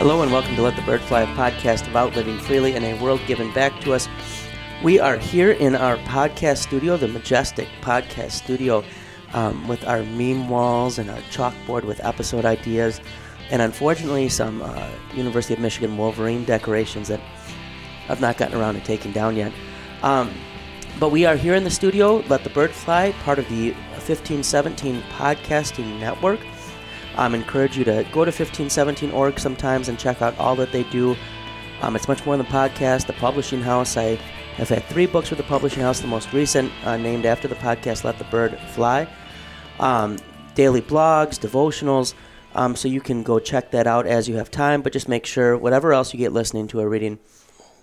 Hello and welcome to Let the Bird Fly, podcast about living freely in a world given back to us. We are here in our podcast studio, the Majestic Podcast Studio, um, with our meme walls and our chalkboard with episode ideas, and unfortunately some uh, University of Michigan Wolverine decorations that I've not gotten around to taking down yet. Um, but we are here in the studio, Let the Bird Fly, part of the 1517 Podcasting Network. Um, encourage you to go to 1517.org sometimes and check out all that they do. Um, it's much more than podcast. The publishing house, I have had three books with the publishing house, the most recent uh, named after the podcast, Let the Bird Fly. Um, daily blogs, devotionals. Um, so you can go check that out as you have time, but just make sure whatever else you get listening to or reading,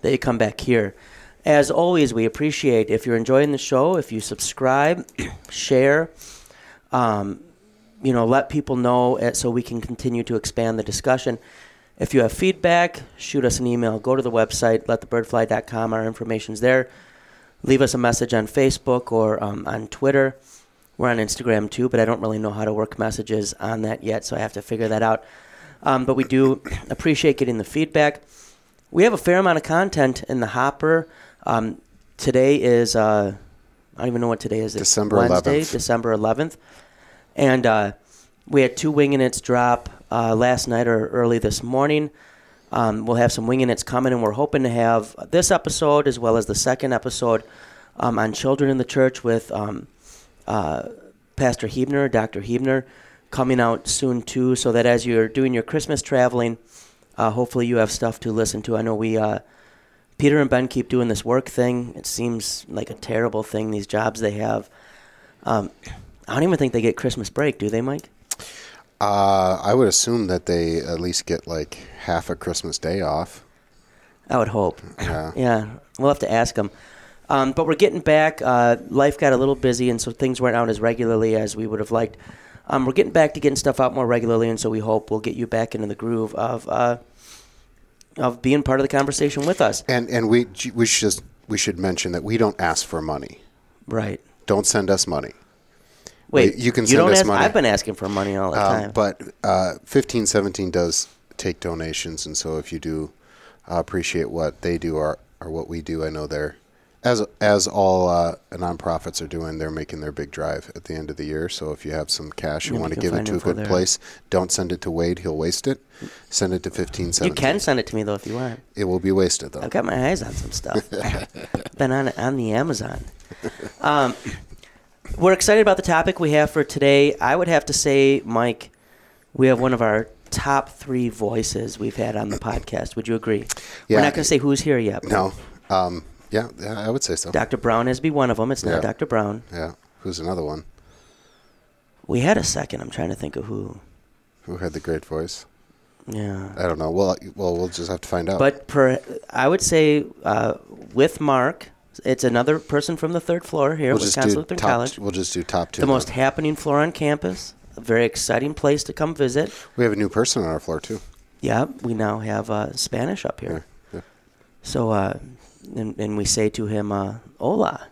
that you come back here. As always, we appreciate if you're enjoying the show, if you subscribe, share, um, you know, let people know it so we can continue to expand the discussion. If you have feedback, shoot us an email. Go to the website, letthebirdfly.com. Our information's there. Leave us a message on Facebook or um, on Twitter. We're on Instagram too, but I don't really know how to work messages on that yet, so I have to figure that out. Um, but we do appreciate getting the feedback. We have a fair amount of content in the hopper. Um, today is, uh, I don't even know what today is. December Wednesday, 11th. December 11th. And uh, we had two wing its drop uh, last night or early this morning. Um, we'll have some wing its coming, and we're hoping to have this episode as well as the second episode um, on children in the church with um, uh, Pastor Hebner, Dr. Hebner, coming out soon too, so that as you're doing your Christmas traveling, uh, hopefully you have stuff to listen to. I know we, uh, Peter and Ben, keep doing this work thing. It seems like a terrible thing. These jobs they have. Um, I don't even think they get Christmas break, do they, Mike? Uh, I would assume that they at least get like half a Christmas day off. I would hope. Yeah. Yeah, we'll have to ask them. Um, but we're getting back. Uh, life got a little busy, and so things weren't out as regularly as we would have liked. Um, we're getting back to getting stuff out more regularly, and so we hope we'll get you back into the groove of uh, of being part of the conversation with us. And and we we should we should mention that we don't ask for money. Right. Don't send us money. Wait, you can you send us ask, money. I've been asking for money all the Um, time. but uh, fifteen seventeen does take donations, and so if you do uh, appreciate what they do or or what we do, I know they're as as all uh, nonprofits are doing. They're making their big drive at the end of the year. So if you have some cash you want to give it to a good place, don't send it to Wade. He'll waste it. Send it to fifteen seventeen. you can send it to me though if you want. It will be wasted though. I've got my eyes on some stuff. Been on on the Amazon. Um, we're excited about the topic we have for today. I would have to say, Mike, we have one of our top three voices we've had on the podcast. Would you agree? We're not going to say who's here yet. No. Um, yeah, yeah, I would say so. Dr. Brown has to be one of them. It's not Yeah. Dr. Brown. Yeah. Who's another one? We had a second. I'm trying to think of who. Who had the great voice? Yeah. I don't know. Well, well, we'll just have to find out. But per, I would say uh, with Mark, it's another person from the third floor here we'll at just Wisconsin do Lutheran top. College. We'll just do top two. the most happening floor on campus. A very exciting place to come visit. We have a new person on our floor too. Yeah, we now have uh, Spanish up here. yeah. So, uh, and, and we say to him, uh, "Hola,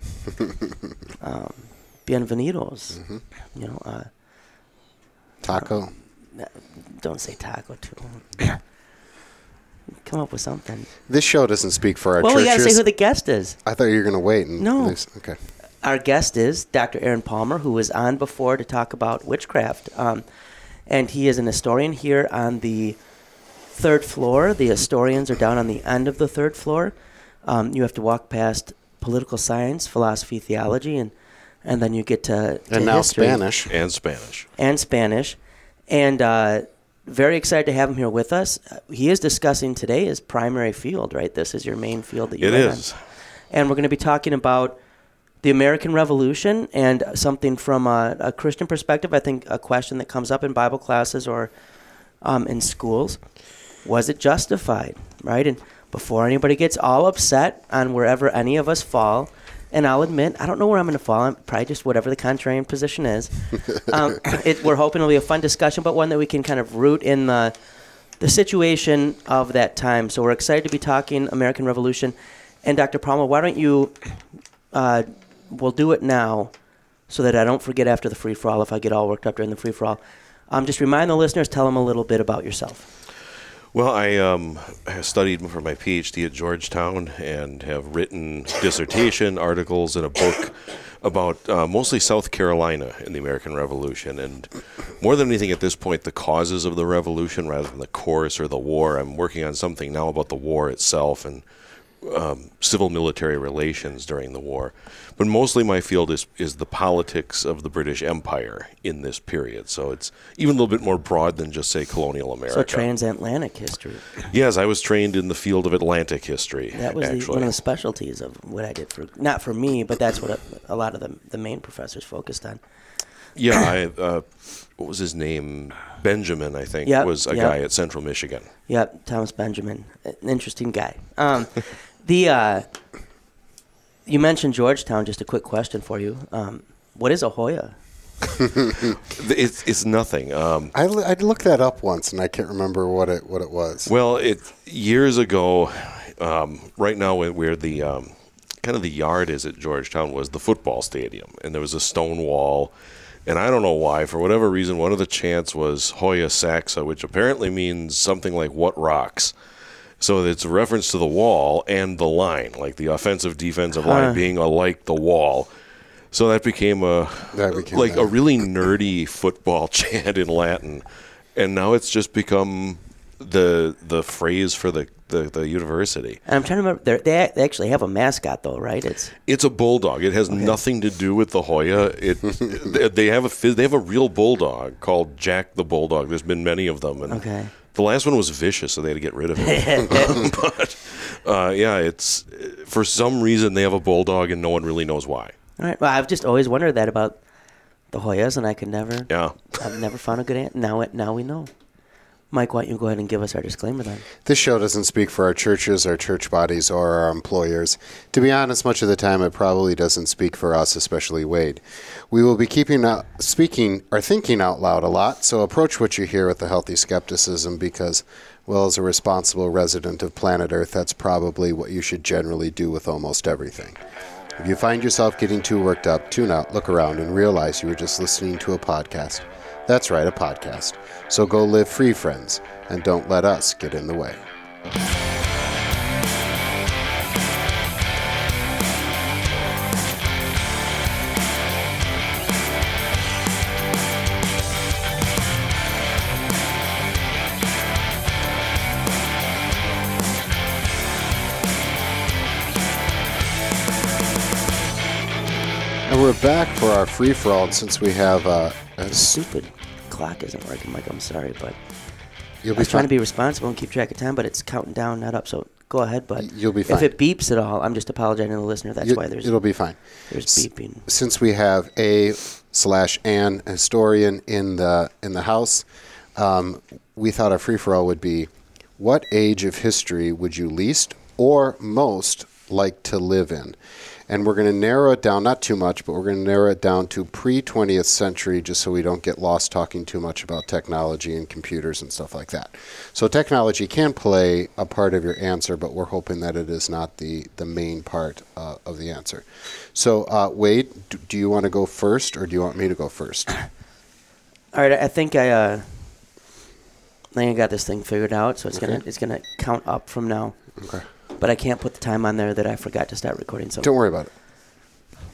um, bienvenidos." Mm-hmm. You know, uh, Taco. don't say taco to him. Come up with something. This show doesn't speak for our well, we gotta say who the guest is. I thought you were going to wait and No. leave- Okay. Our guest is Dr. Aaron Palmer, who was on before to talk about witchcraft. Um, and he is an historian here on the third floor. The historians are down on the end of the third floor. Um, you have to walk past political science, philosophy, theology, and, and then you get to, to And now history Spanish. and Spanish. and Spanish. And uh, very excited to have him here with us. He is discussing today his primary field, right? This is your main field that you It is. on. And we're going to be talking about the American Revolution and something from a, a Christian perspective. I think a question that comes up in Bible classes or um, in schools was it justified, right? And before anybody gets all upset on wherever any of us fall, and I'll admit, I don't know where I'm going to fall. I'm probably just whatever the contrarian position is. Um, it, we're hoping it'll be a fun discussion, but one that we can kind of root in the the situation of that time. So we're excited to be talking American Revolution. And Dr. Palmer, why don't you, uh, we'll do it now so that I don't forget after the free for all if I get all worked up during the free for all. Um, just remind the listeners, tell them a little bit about yourself. Well, I um, studied for my PhD at Georgetown and have written dissertation, articles, and a book about uh, mostly South Carolina in the American Revolution. And more than anything at this point, the causes of the revolution rather than the course or the war. I'm working on something now about the war itself and um, civil military relations during the war. But mostly my field is, is the politics of the British Empire in this period. So it's even a little bit more broad than just, say, colonial America. So transatlantic history. Yes, I was trained in the field of Atlantic history. That was the, one of the specialties of what I did for not for me, but that's what a, a lot of the the main professors focused on. Yeah, I, uh, what was his name? Benjamin, I think, Yep, was a yep. guy at Central Michigan. Yep, Thomas Benjamin, an interesting guy. Um, the uh, you mentioned Georgetown. Just a quick question for you. Um, what is a Hoya? It's it's nothing. Um, I, l- I looked that up once and I can't remember what it what it was. well, it years ago. Um, right now, where- where the um, kind of the yard is at Georgetown was the football stadium, and there was a stone wall. And I don't know why, for whatever reason, one of the chants was Hoya Saxa, which apparently means something like "what rocks." So it's a reference to the wall and the line, like the offensive defensive Huh. line being alike the wall. So that became a That became like that. a really nerdy football chant in Latin, and now it's just become the the phrase for the the, the university. And I'm trying to remember. they're- They they actually have a mascot though, right? It's It's a bulldog. It has nothing to do with the Hoya. It they- they have a they have a real bulldog called Jack the Bulldog. There's been many of them, and Okay. The last one was vicious, so they had to get rid of it. but uh, yeah, it's for some reason they have a bulldog, and no one really knows why. all right. Well, I've just always wondered that about the Hoyas, and I could never. Yeah. I've never found a good answer. Now it now we know. Mike, why don't you go ahead and give us our disclaimer then? This show doesn't speak for our churches, our church bodies, or our employers. To be honest, much of the time it probably doesn't speak for us, especially Wade. We will be keeping out, speaking or thinking out loud a lot, so approach what you hear with a healthy skepticism because, well, as a responsible resident of planet Earth, that's probably what you should generally do with almost everything. If you find yourself getting too worked up, tune out, look around, and realize you were just listening to a podcast. That's right, a podcast. So go live free, friends, and don't let us get in the way. And we're back for our free for all. And since we have, uh, a s- Stupid clock isn't working, Mike. I'm sorry, but you'll I was trying to be responsible and keep track of time, but it's counting down, not up. So go ahead, bud. You'll be fine. If it beeps at all, I'm just apologizing to the listener. That's You- why there's it'll be fine. there's S- beeping. Since we have a slash an historian in the in the house, um, we thought a free for all would be: What age of history would you least or most like to live in? And we're going to narrow it down, not too much, but we're going to narrow it down to pre 20th century just so we don't get lost talking too much about technology and computers and stuff like that. So, technology can play a part of your answer, but we're hoping that it is not the, the main part uh, of the answer. So, uh, Wade, do, do you want to go first or do you want me to go first? All right, I think I uh, I think I got this thing figured out. So it's gonna it's gonna count up from now. Okay. But I can't put the time on there that I forgot to start recording. So Don't worry about it.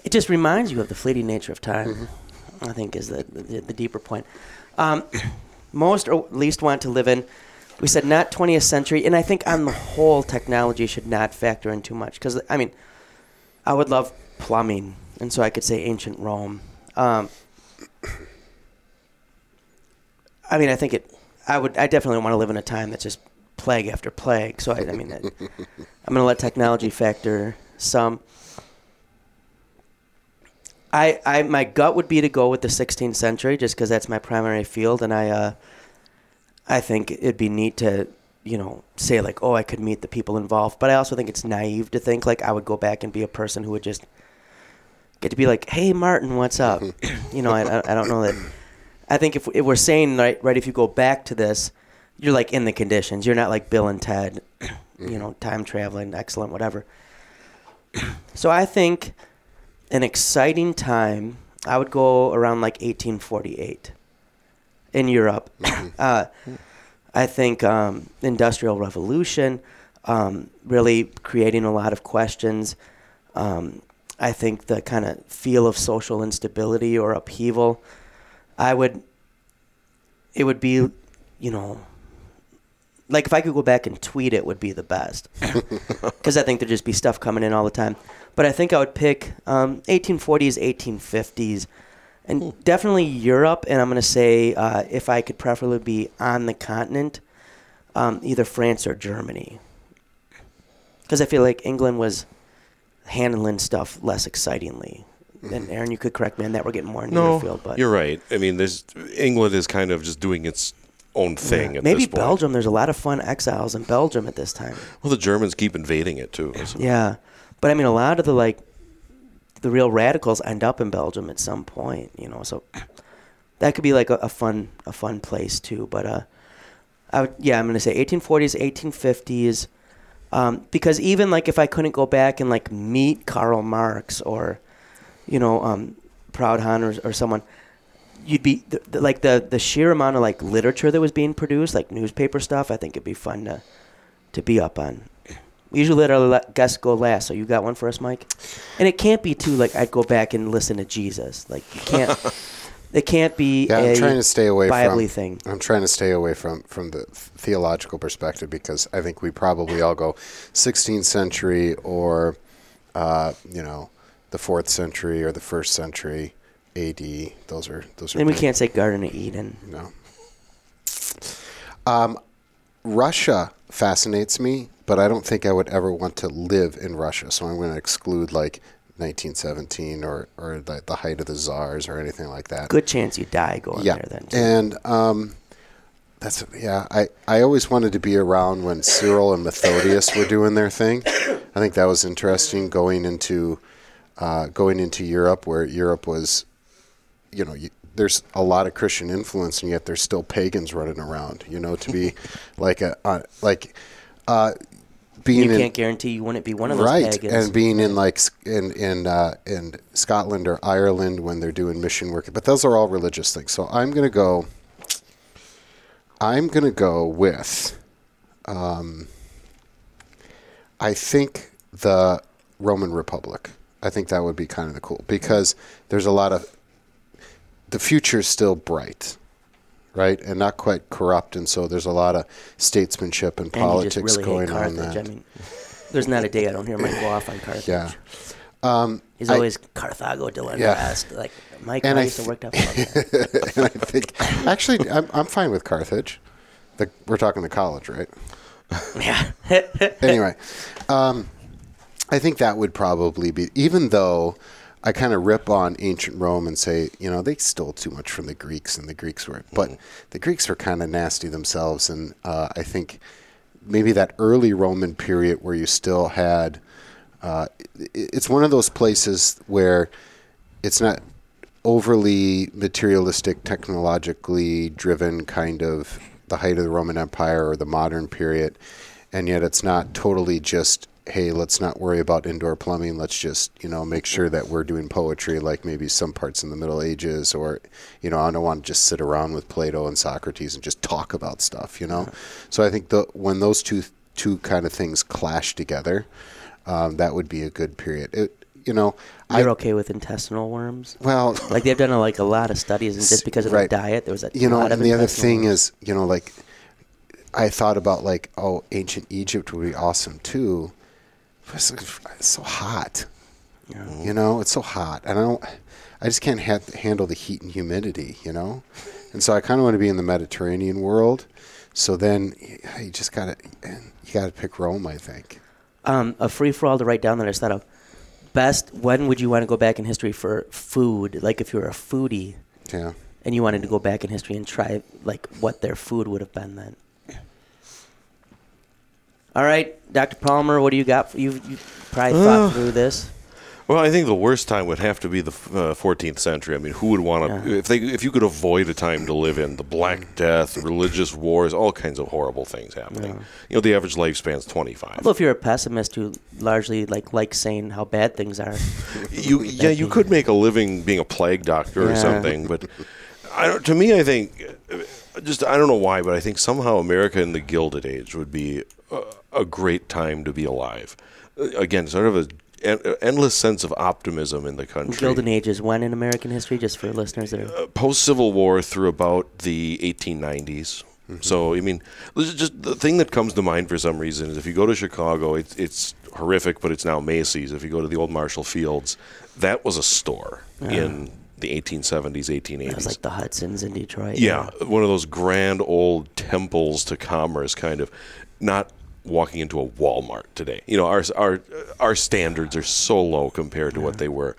it just reminds you of the fleeting nature of time. I think is the the, the deeper point. Um, most or least want to live in. We said not 20th century, and I think on the whole, technology should not factor in too much. Because I mean, I would love plumbing, and so I could say ancient Rome. Um, I mean, I think it. I would. I definitely want to live in a time that's just plague after plague. So I, I mean, I, I'm going to let technology factor some. I, I, my gut would be to go with the 16th century, just because that's my primary field, and I, uh, I think it'd be neat to, you know, say like, oh, I could meet the people involved. But I also think it's naive to think like I would go back and be a person who would just get to be like, hey, Martin, what's up? you know, I, I, I don't know that. I think if, if we're saying right, right, if you go back to this, you're like in the conditions. You're not like Bill and Ted, you know, time traveling, excellent, whatever. so I think an exciting time. I would go around like 1848 in Europe. uh, I think um, industrial revolution um, really creating a lot of questions. Um, I think the kind of feel of social instability or upheaval. I would. It would be, you know, like if I could go back and tweet it would be the best because I think there'd just be stuff coming in all the time. But I think I would pick um, 1840s, 1850s, and definitely Europe. And I'm going to say uh, if I could preferably be on the continent, um, either France or Germany, because I feel like England was handling stuff less excitingly. And Aaron, you could correct me on that. We're getting more into No, your field, but you're right. I mean, there's England is kind of just doing its own thing at maybe this point. Belgium. There's a lot of fun exiles in Belgium at this time. Well, the Germans keep invading it too. so- Yeah, but I mean, a lot of the like, the real radicals end up in Belgium at some point, you know. So that could be like a, a fun, a fun place too. But uh, I would, yeah, I'm gonna say 1840s, 1850s, um, because even like if I couldn't go back and like meet Karl Marx or, you know, um, Proudhon or, or someone, you'd be the, the, like the the sheer amount of like literature that was being produced, like newspaper stuff. I think it'd be fun to to be up on. We usually let our guests go last, so you got one for us, Mike. And it can't be too like I'd go back and listen to Jesus. Like you can't. it can't be. Yeah, a I'm trying to stay away from. thing. I'm trying to stay away from from the theological perspective because I think we probably all go 16th century or, uh, you know, the fourth century or the first century A.D. Those are those are. And we can't say Garden of Eden. No. Um, Russia fascinates me, but I don't think I would ever want to live in Russia. So I'm going to exclude like 1917 or or the, the height of the czars or anything like that. Good chance you die going Yeah, there then. too. and um, that's yeah. I I always wanted to be around when Cyril and Methodius were doing their thing. I think that was interesting going into uh, going into Europe, where Europe was, you know, you, there's a lot of Christian influence, and yet there's still pagans running around. You know, to be like a uh, like uh, being you in can't guarantee you wouldn't be one of those right pagans. and being in like in in uh, in Scotland or Ireland when they're doing mission work but those are all religious things so I'm gonna go I'm gonna go with um, I think the Roman Republic I think that would be kind of the cool because there's a lot of the future's still bright right and not quite corrupt and so there's a lot of statesmanship and, and politics really going on that I mean, there's not a day I don't hear Mike go off on Carthage. Yeah. Um, He's I- always Carthago del Yeah. Est. Like Mike And I I used to work up and I think actually I'm, I'm fine with Carthage. The, we're talking the college, right? yeah. Anyway, um, I think that would probably be even though I kind of rip on ancient Rome and say you know they stole too much from the Greeks and the Greeks were, but the Greeks were kind of nasty themselves, and uh, I think maybe that early Roman period where you still had, uh, it's one of those places where it's not overly materialistic, technologically driven kind of the height of the Roman Empire or the modern period, and yet it's not totally just hey, let's not worry about indoor plumbing. Let's just you know make sure that we're doing poetry like maybe some parts in the Middle Ages, or you know I don't want to just sit around with Plato and Socrates and just talk about stuff. You know, so I think the when those two two kind of things clash together, um, that would be a good period. It, you know, You're I okay with intestinal worms? well Like they've done a, like a lot of studies, and just because of Right. the diet, there was a you know, and the other thing worms. is, you know, like I thought about like, oh, ancient Egypt would be awesome too. It's, so hot, you know. It's so hot, and I don't. I just can't ha- handle the heat and humidity, you know. And so I kind of want to be in the Mediterranean world. So then you just gotta, you gotta pick Rome, I think. um, a free for all to write down that I thought of. Best. When would you want to go back in history for food? Like if you were a foodie Yeah. and you wanted to go back in history and try like what their food would have been then. All right, Dr. Palmer, what do you got? You you probably thought through this. Well, I think the worst time would have to be the uh, 14th century. I mean, who would want to Yeah. if they if you could avoid a time to live in the Black Death, religious wars, all kinds of horrible things happening. You know, the average lifespan is 25. Although if you're a pessimist who largely like likes saying how bad things are, you yeah, you could make a living being a plague doctor or something, but I don't. To me, I think just I don't know why, but I think somehow America in the Gilded Age would be a, a great time to be alive. Uh, Again, sort of a en- uh, endless sense of optimism in the country. Golden Age is when in American history, just for listeners that are. Uh, post Civil War through about the 1890s. Mm-hmm. So I mean, just the thing that comes to mind for some reason is if you go to Chicago, it's it's horrific, but it's now Macy's. If you go to the old Marshall Fields, that was a store in the 1870s, 1880s. It was like the Hudsons in Detroit. Yeah, one of those grand old temples to commerce, kind of. Not walking into a Walmart today. You know, our our our standards are so low compared to what they were.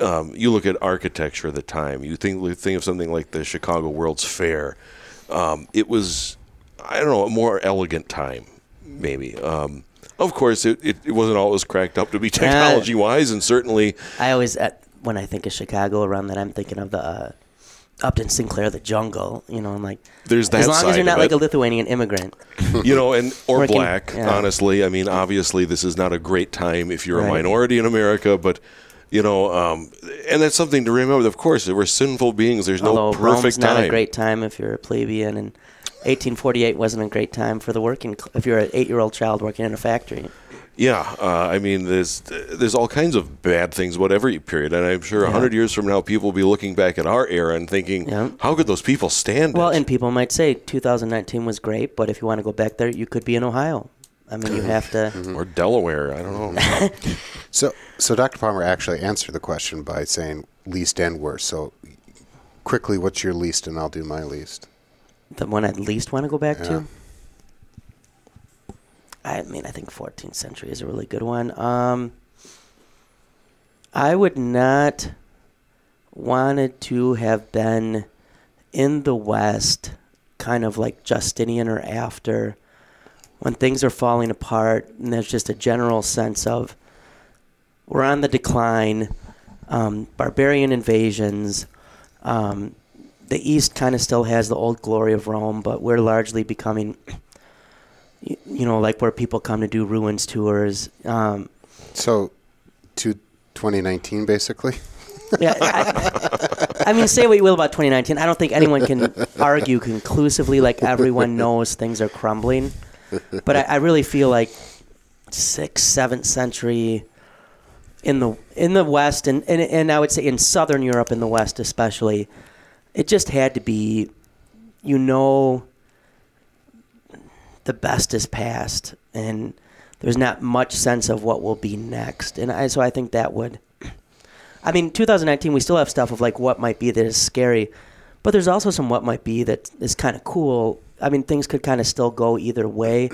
Um, you look at architecture at the time. You think think of something like the Chicago World's Fair. Um, it was, I don't know, a more elegant time, maybe. Um, of course, it, it, it wasn't always cracked up to be technology wise, and certainly I always, at, when I think of Chicago around that, I'm thinking of the uh, Upton Sinclair, the jungle. You know, I'm like, There's that as long as you're not like a Lithuanian immigrant. you know, and or Working- black. yeah. Honestly, I mean, obviously, this is not a great time if you're a minority in America, but you know, um, and that's something to remember. Of course, we're sinful beings. There's no Although perfect Rome's not a great time if you're a plebeian, and 1848 wasn't a great time for the working. cl- If you're an eight-year-old child working in a factory, yeah, uh, I mean, there's there's all kinds of bad things about every period, and I'm sure a hundred years from now, people will be looking back at our era and thinking, Yeah. "How could those people stand well, it?" and people might say 2019 was great, but if you want to go back there, you could be in Ohio. I mean, you have to. or Delaware, I don't know. So, so Dr. Palmer actually answered the question by saying least and worst. So, quickly, what's your least, and I'll do my least. the one I'd least want to go back Yeah. to. I mean, I think 14th century is a really good one. Um, I would not wanted to have been in the West, kind of like Justinian or after, when things are falling apart, and there's just a general sense of we're on the decline, um, barbarian invasions. Um, the East kind of still has the old glory of Rome, but we're largely becoming, y- you know, like where people come to do ruins tours. Um, So, to 2019, basically. yeah, I, I mean, say what you will about 2019. I don't think anyone can argue conclusively like everyone knows things are crumbling. But I, I really feel like sixth, seventh century in the in the West, and, and and I would say in Southern Europe, in the West especially, it just had to be, you know, the best is past, and there's not much sense of what will be next. And I so I think that would. I mean, 2019, we still have stuff of like what might be that is scary, but there's also some what might be that is kind of cool. I mean, things could kind of still go either way.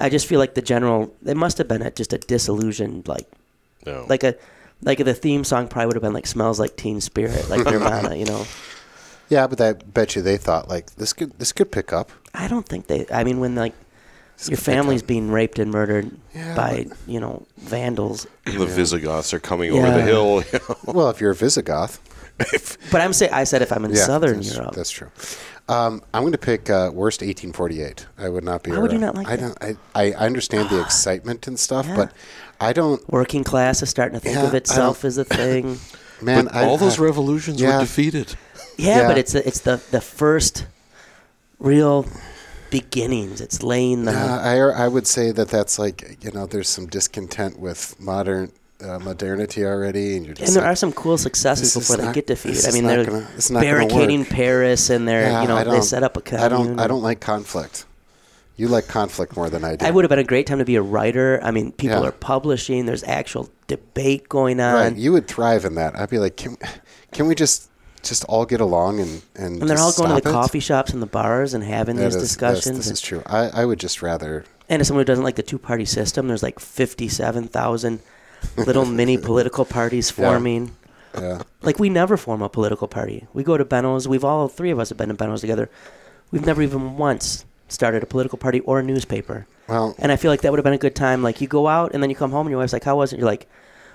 I just feel like the general, it must have been a, just a disillusioned, like, No. like a, like the theme song probably would have been like "Smells Like Teen Spirit," like Nirvana, you know. Yeah, but I bet you they thought like this could this could pick up. I don't think they. I mean, when like This your could pick family's up. being raped and murdered Yeah, by you know vandals, the Visigoths are coming over the Yeah. hill. you know. Well, if you're a Visigoth, but I'm saying I said if I'm in yeah, Southern that's, Europe, That's true. Um, I'm going to pick uh, worst 1848. I would not be. Why would you around- not like I that? don't. I, I I understand the excitement and stuff, Yeah. but I don't. working class is starting to think Yeah, of I itself don't- as a thing. Man, but I, all those I, revolutions yeah. were defeated. Yeah, Yeah. but it's the, it's the the first real beginnings. It's laying the Uh, I I would say that that's like you know there's some discontent with modern uh, modernity already, and you're just and there like, are some cool successes before they not- get defeated. I mean, they're gonna- it's not barricading. Paris, and they're yeah, you know they set up a commune. I don't I don't like conflict. You like conflict more than I do. I would have been a great time to be a writer. I mean, people Yeah. are publishing. There's actual debate going on. Right, you would thrive in that. I'd be like, can, can we just just all get along and and and they're all going to the it? coffee shops and the bars and having That these is- discussions. This, and, is true. I, I would just rather. and as someone who doesn't like the two party system, there's like 57,000 little mini political parties Yeah. forming. Yeah. Like we never form a political party. We go to Benno's. We've all three of us have been to Benno's together. We've never even once started a political party or a newspaper. Well, And I feel like that would have been a good time. Like you go out and then you come home and your wife's like, "How was it?" You're like,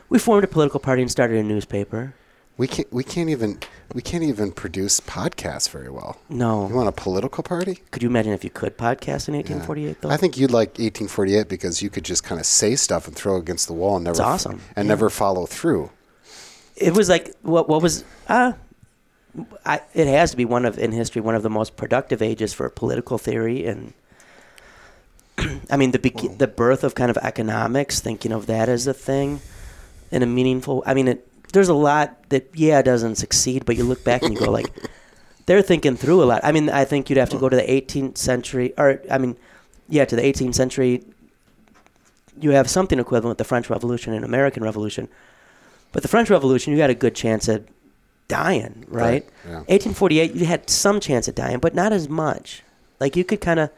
"We formed a political party and started a newspaper." We can't we can't even we can't even produce podcasts very well. No. You want a political party? Could you imagine if you could podcast in 1848 though? I think you'd like 1848 because you could just kind of say stuff and throw against the wall and never It's awesome. and Yeah. never follow through. it was like what what was uh I, it has to be one of in history one of the most productive ages for political theory and. I mean the be- the birth of kind of economics, thinking of that as a thing, in a meaningful. I mean, it, there's a lot that yeah doesn't succeed, but you look back and you go like, they're thinking through a lot. I mean, I think you'd have to go to the 18th century, or I mean, yeah, to the 18th century. You have something equivalent with the French Revolution and American Revolution, but the French Revolution, you had a good chance at dying, right? Right, yeah. 1848, you had some chance at dying, but not as much. Like you could kind of,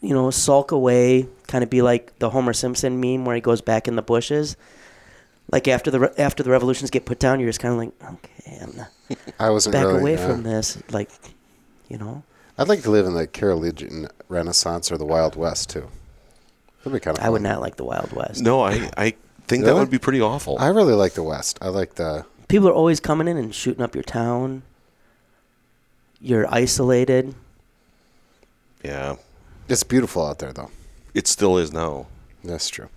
you know, sulk away, kind of be like the Homer Simpson meme where he goes back in the bushes. Like after the re- after the revolutions get put down, you're just kind of like, okay, I'm not I wasn't back really. away yeah. from uh, this. Like, you know, I'd like to live in the Carolingian Renaissance or the Wild West too. That'd be kind of. I would not like the Wild West. No, I, I think that Really? would be pretty awful. I really like the West. I like the. People are always coming in and shooting up your town. You're isolated. yeah, It's beautiful out there, though. it still is now. That's true.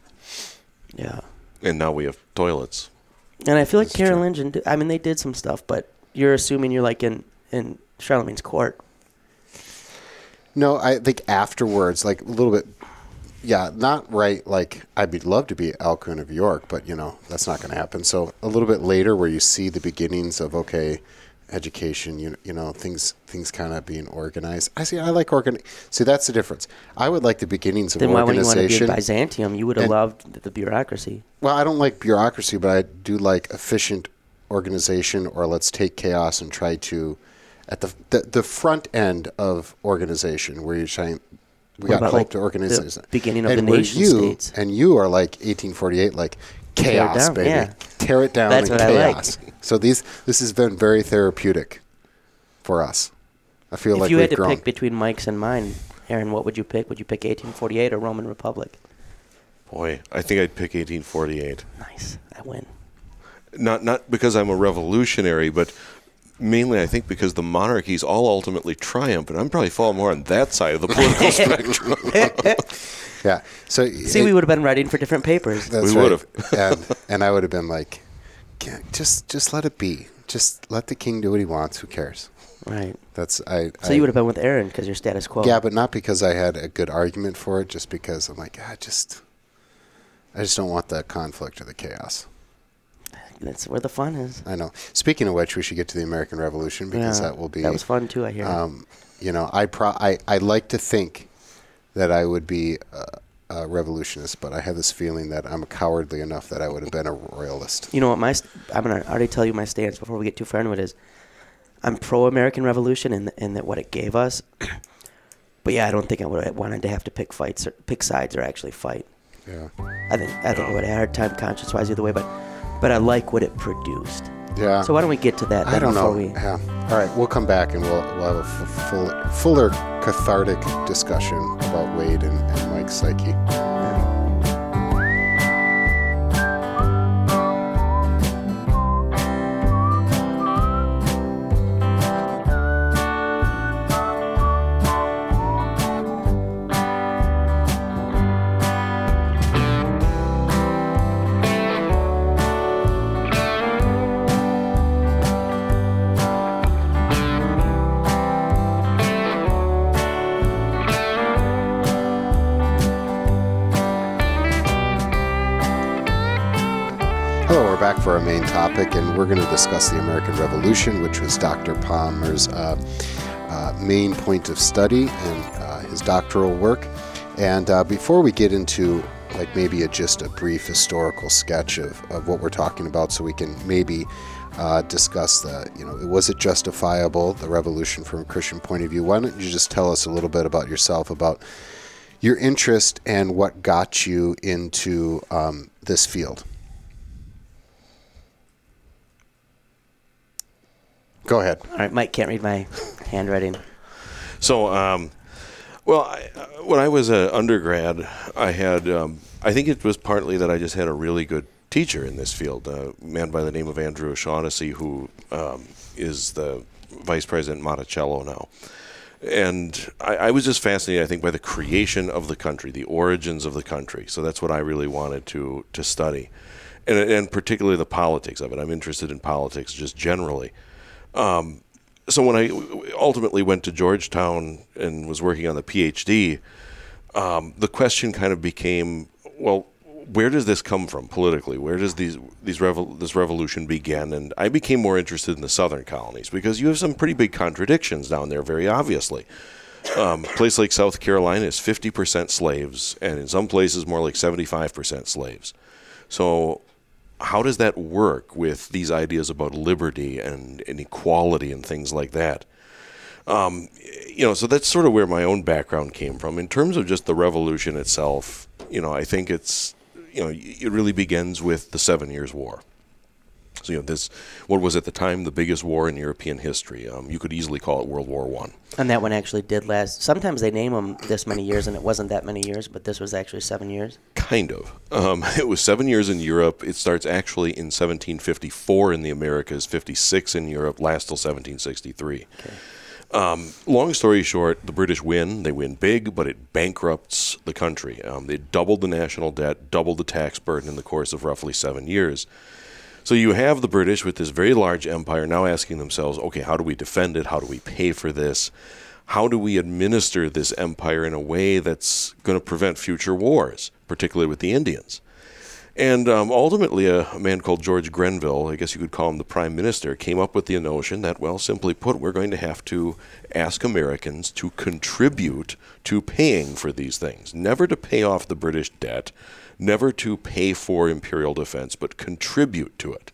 Yeah. And now we have toilets. And I feel like That's true. Carolingian. d- I mean, they did some stuff, but you're assuming you're like in in Charlemagne's court. No, I think afterwards, like a little bit. Yeah, not right. Like I'd be love to be Alcuin of York, but you know that's not going to happen. So a little bit later, where you see the beginnings of okay, education. You you know things things kind of being organized. I see. I like organ. See, that's the difference. I would like the beginnings of Then why would you want to be organization. Byzantium? You would have And- loved the- the bureaucracy. Well, I don't like bureaucracy, but I do like efficient organization. Or let's take chaos and try to, at the the, the front end of organization, where you're trying. We What got hope like, to the organization. beginning of and the nation you, states? And you are like 1848, like chaos, down, baby. yeah. Tear it down That's and what I like. So these this has been very therapeutic for us. I feel if like you we've had to grown. pick between Mike's and mine, Aaron, what would you pick? Would you pick 1848 or Roman Republic? Boy, I think I'd pick 1848. Nice, I win. Not not because I'm a revolutionary, but mainly I think because the monarchies all ultimately triumph, and I'm probably fall more on that side of the political spectrum. yeah. So See, it- we would have been writing for different papers. That's We right. would've. and and I would have been like, just just let it be. Just let the king do what he wants. Who cares? Right. That's I. So I, you would have been with Aaron because you're status quo. Yeah, but not because I had a good argument for it. Just because I'm like, I just, I just don't want the conflict or the chaos. That's where the fun is. I know. Speaking of which, we should get to the American Revolution because Yeah, that will be. That was fun too. I hear. Um, you know, I pro I I like to think that I would be a, a revolutionist, but I have this feeling that I'm cowardly enough that I would have been a royalist. you know what? My st- I'm gonna already tell you my stance before we get too far into it. Is I'm pro American Revolution and and that what it gave us. but yeah, I don't think I would have wanted to have to pick fights or pick sides or actually fight. Yeah. I think I think I would have had a hard time conscience wise either way. But but I like what it produced. Yeah. So why don't we get to that? I don't before know. We, Yeah. All right, we'll come back and we'll, we'll have a f- full, fuller cathartic discussion about Wade and, and Mike's psyche. Topic, and we're going to discuss the American Revolution, which was Dr. Palmer's uh, uh, main point of study and uh, his doctoral work. And uh, before we get into like maybe a, just a brief historical sketch of, of what we're talking about, so we can maybe uh, discuss the, you know, was it justifiable, the revolution from a Christian point of view? Why don't you just tell us a little bit about yourself, about your interest and what got you into um, this field? Go ahead. all right, Mike can't read my handwriting. So, um, well, I, uh, when I was an undergrad, I had, um, I think it was partly that I just had a really good teacher in this field, a man by the name of Andrew O'Shaughnessy, who um, is the vice president Monticello now. And I, I was just fascinated, I think, by the creation of the country, the origins of the country. So that's what I really wanted to to study, and, and particularly the politics of it. I'm interested in politics just generally. Um, so when I ultimately went to Georgetown and was working on the PhD, um, the question kind of became, well, where does this come from politically? Where does these these revol- this revolution begin? And I became more interested in the southern colonies because you have some pretty big contradictions down there, very obviously. Um, a place like South Carolina is 50% slaves, and in some places more like 75% slaves. So, how does that work with these ideas about liberty and, and equality and things like that? Um, you know, so that's sort of where my own background came from. In terms of just the revolution itself, you know, I think it's, you know, it really begins with the Seven Years' War. So, you know, this what was at the time the biggest war in European history. Um, you could easily call it World War One. And that one actually did last. Sometimes they name them this many years, and it wasn't that many years, but this was actually seven years. Kind of. Um, it was seven years in Europe. It starts actually in 1754 in the Americas, 56 in Europe, lasts till 1763. Okay. Um, long story short, the British win. They win big, but it bankrupts the country. Um, they doubled the national debt, doubled the tax burden in the course of roughly seven years. So you have the British with this very large empire now asking themselves, okay, how do we defend it? How do we pay for this? How do we administer this empire in a way that's going to prevent future wars, particularly with the Indians? And um, ultimately, a, a, man called George Grenville, I guess you could call him the prime minister, came up with the notion that, well, simply put, we're going to have to ask Americans to contribute to paying for these things, never to pay off the British debt, never to pay for imperial defense, but contribute to it.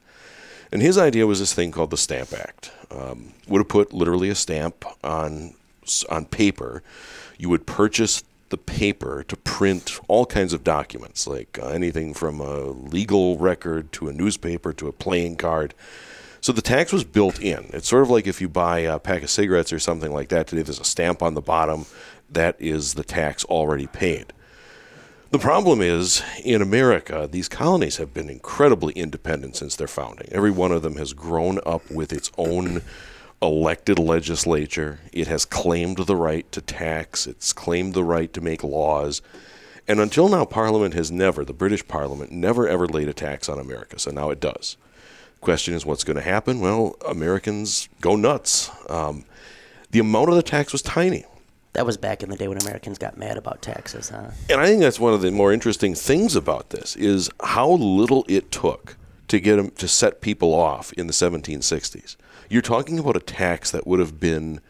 And his idea was this thing called the Stamp Act. Um, would have put literally a stamp on on paper. You would purchase the paper to print all kinds of documents, like uh, anything from a legal record to a newspaper to a playing card. So the tax was built in. It's sort of like if you buy a pack of cigarettes or something like that today, there's a stamp on the bottom. That is the tax already paid. The problem is, in America, these colonies have been incredibly independent since their founding. Every one of them has grown up with its own elected legislature. It has claimed the right to tax, it's claimed the right to make laws. And until now, Parliament has never, the British Parliament, never ever laid a tax on America. So now it does. Question is, what's going to happen? Well, Americans go nuts. Um, the amount of the tax was tiny. That was back in the day when Americans got mad about taxes, huh? And I think that's one of the more interesting things about this is how little it took to get them to set people off in the 1760s. You're talking about a tax that would have been,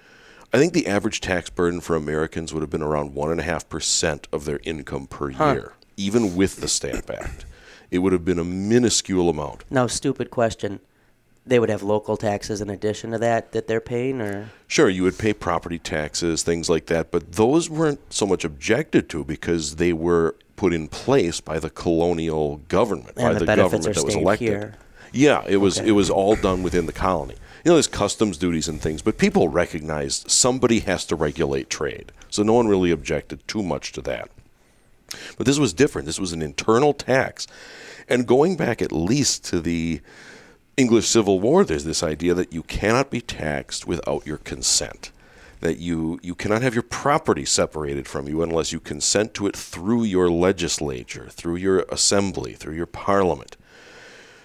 I think the average tax burden for Americans would have been around one and a half percent of their income per huh. year, even with the Stamp Act. It would have been a minuscule amount. Now, stupid question they would have local taxes in addition to that that they're paying or? Sure you would pay property taxes things like that but those weren't so much objected to because they were put in place by the colonial government and by the, the government that was elected. here. yeah it was okay. it was all done within the colony. You know there's customs duties and things but people recognized somebody has to regulate trade so no one really objected too much to that. But this was different. This was an internal tax. And going back at least to the English Civil War, there's this idea that you cannot be taxed without your consent. That you, you cannot have your property separated from you unless you consent to it through your legislature, through your assembly, through your parliament.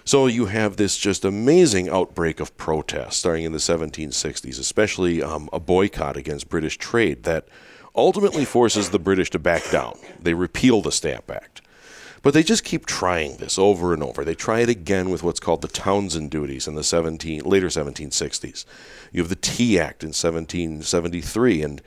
So you have this just amazing outbreak of protest starting in the 1760s, especially um, a boycott against British trade that ultimately forces the British to back down. They repeal the Stamp Act. But they just keep trying this over and over. They try it again with what's called the Townshend duties in the 17 later 1760s. You have the Tea Act in 1773 and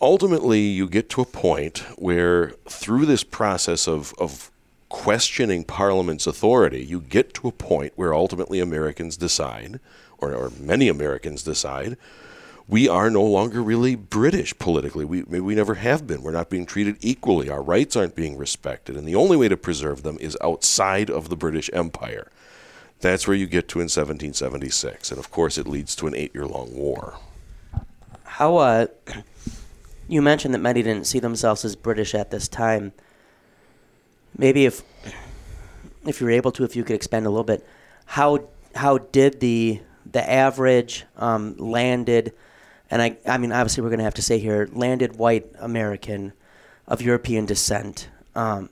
ultimately you get to a point where through this process of, of questioning Parliament's authority, you get to a point where ultimately Americans decide, or, or many Americans decide, we are no longer really British politically. We, we never have been. We're not being treated equally. Our rights aren't being respected. And the only way to preserve them is outside of the British Empire. That's where you get to in 1776. And of course, it leads to an eight year long war. How, uh, you mentioned that many didn't see themselves as British at this time. Maybe if, if you're able to, if you could expand a little bit, how, how did the, the average um, landed and I, I mean, obviously, we're going to have to say here landed white American of European descent. Um,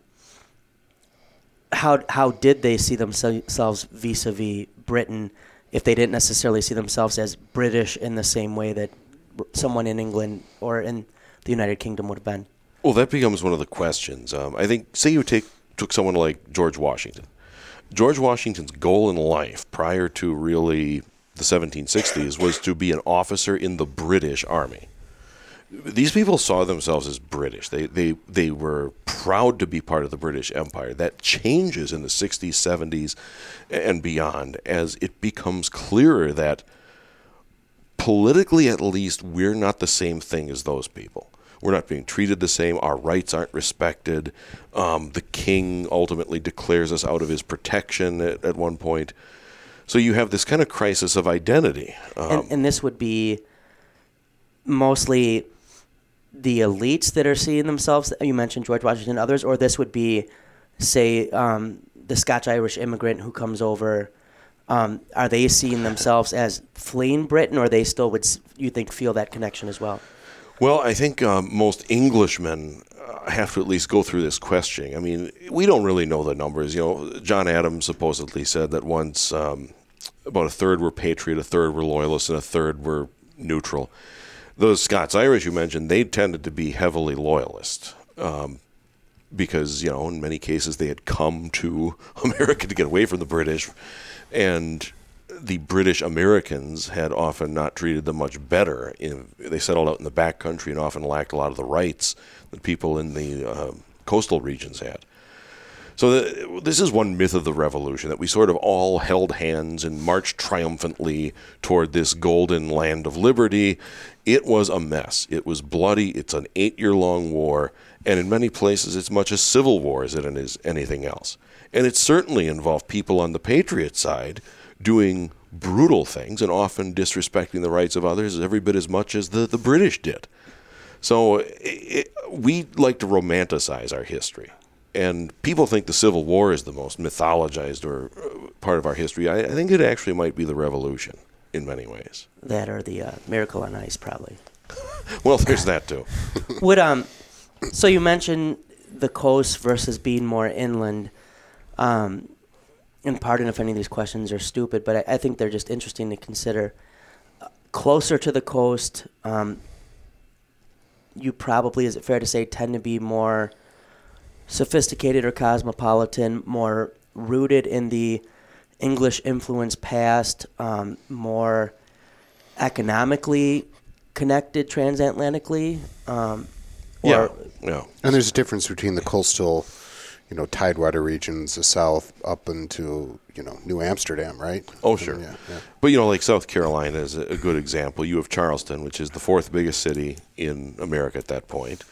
how, how did they see themselves vis a vis Britain if they didn't necessarily see themselves as British in the same way that someone in England or in the United Kingdom would have been. Well, that becomes one of the questions. Um, I think, say you take took someone like George Washington. George Washington's goal in life prior to really the 1760s was to be an officer in the British Army. These people saw themselves as British. They, they, they were proud to be part of the British Empire. That changes in the 60s, 70s, and beyond as it becomes clearer that politically, at least, we're not the same thing as those people. We're not being treated the same. Our rights aren't respected. Um, the king ultimately declares us out of his protection at, at one point. So you have this kind of crisis of identity. Um, and, and this would be mostly the elites that are seeing themselves. You mentioned George Washington, others, or this would be, say, um, the Scotch Irish immigrant who comes over. Um, are they seeing themselves as fleeing Britain, or they still would you think feel that connection as well? Well, I think um, most Englishmen have to at least go through this questioning. I mean, we don't really know the numbers. You know, John Adams supposedly said that once um, about a third were patriot, a third were loyalists, and a third were neutral. Those Scots Irish you mentioned, they tended to be heavily loyalist. Um, because you know, in many cases, they had come to America to get away from the British, and the British Americans had often not treated them much better. they settled out in the back country and often lacked a lot of the rights that people in the uh, coastal regions had. So the, this is one myth of the revolution that we sort of all held hands and marched triumphantly toward this golden land of liberty. It was a mess. It was bloody. It's an eight-year-long war, and in many places, it's much a civil war as it is anything else. And it certainly involved people on the patriot side doing brutal things and often disrespecting the rights of others every bit as much as the, the British did. So it, we like to romanticize our history. And people think the Civil War is the most mythologized or uh, part of our history. I, I think it actually might be the Revolution in many ways. That or the uh, Miracle on Ice, probably. well, there's that too. Would um, so you mentioned the coast versus being more inland. Um, and pardon if any of these questions are stupid, but I, I think they're just interesting to consider. closer to the coast, um, you probably, is it fair to say, tend to be more sophisticated or cosmopolitan, more rooted in the English influence past, um, more economically connected transatlantically. Um, yeah, yeah. And there's a difference between the coastal you know tidewater regions, the south up into you know New Amsterdam, right? Oh, sure. yeah, yeah. But you know, like South Carolina is a good example. You have Charleston, which is the fourth biggest city in America at that point,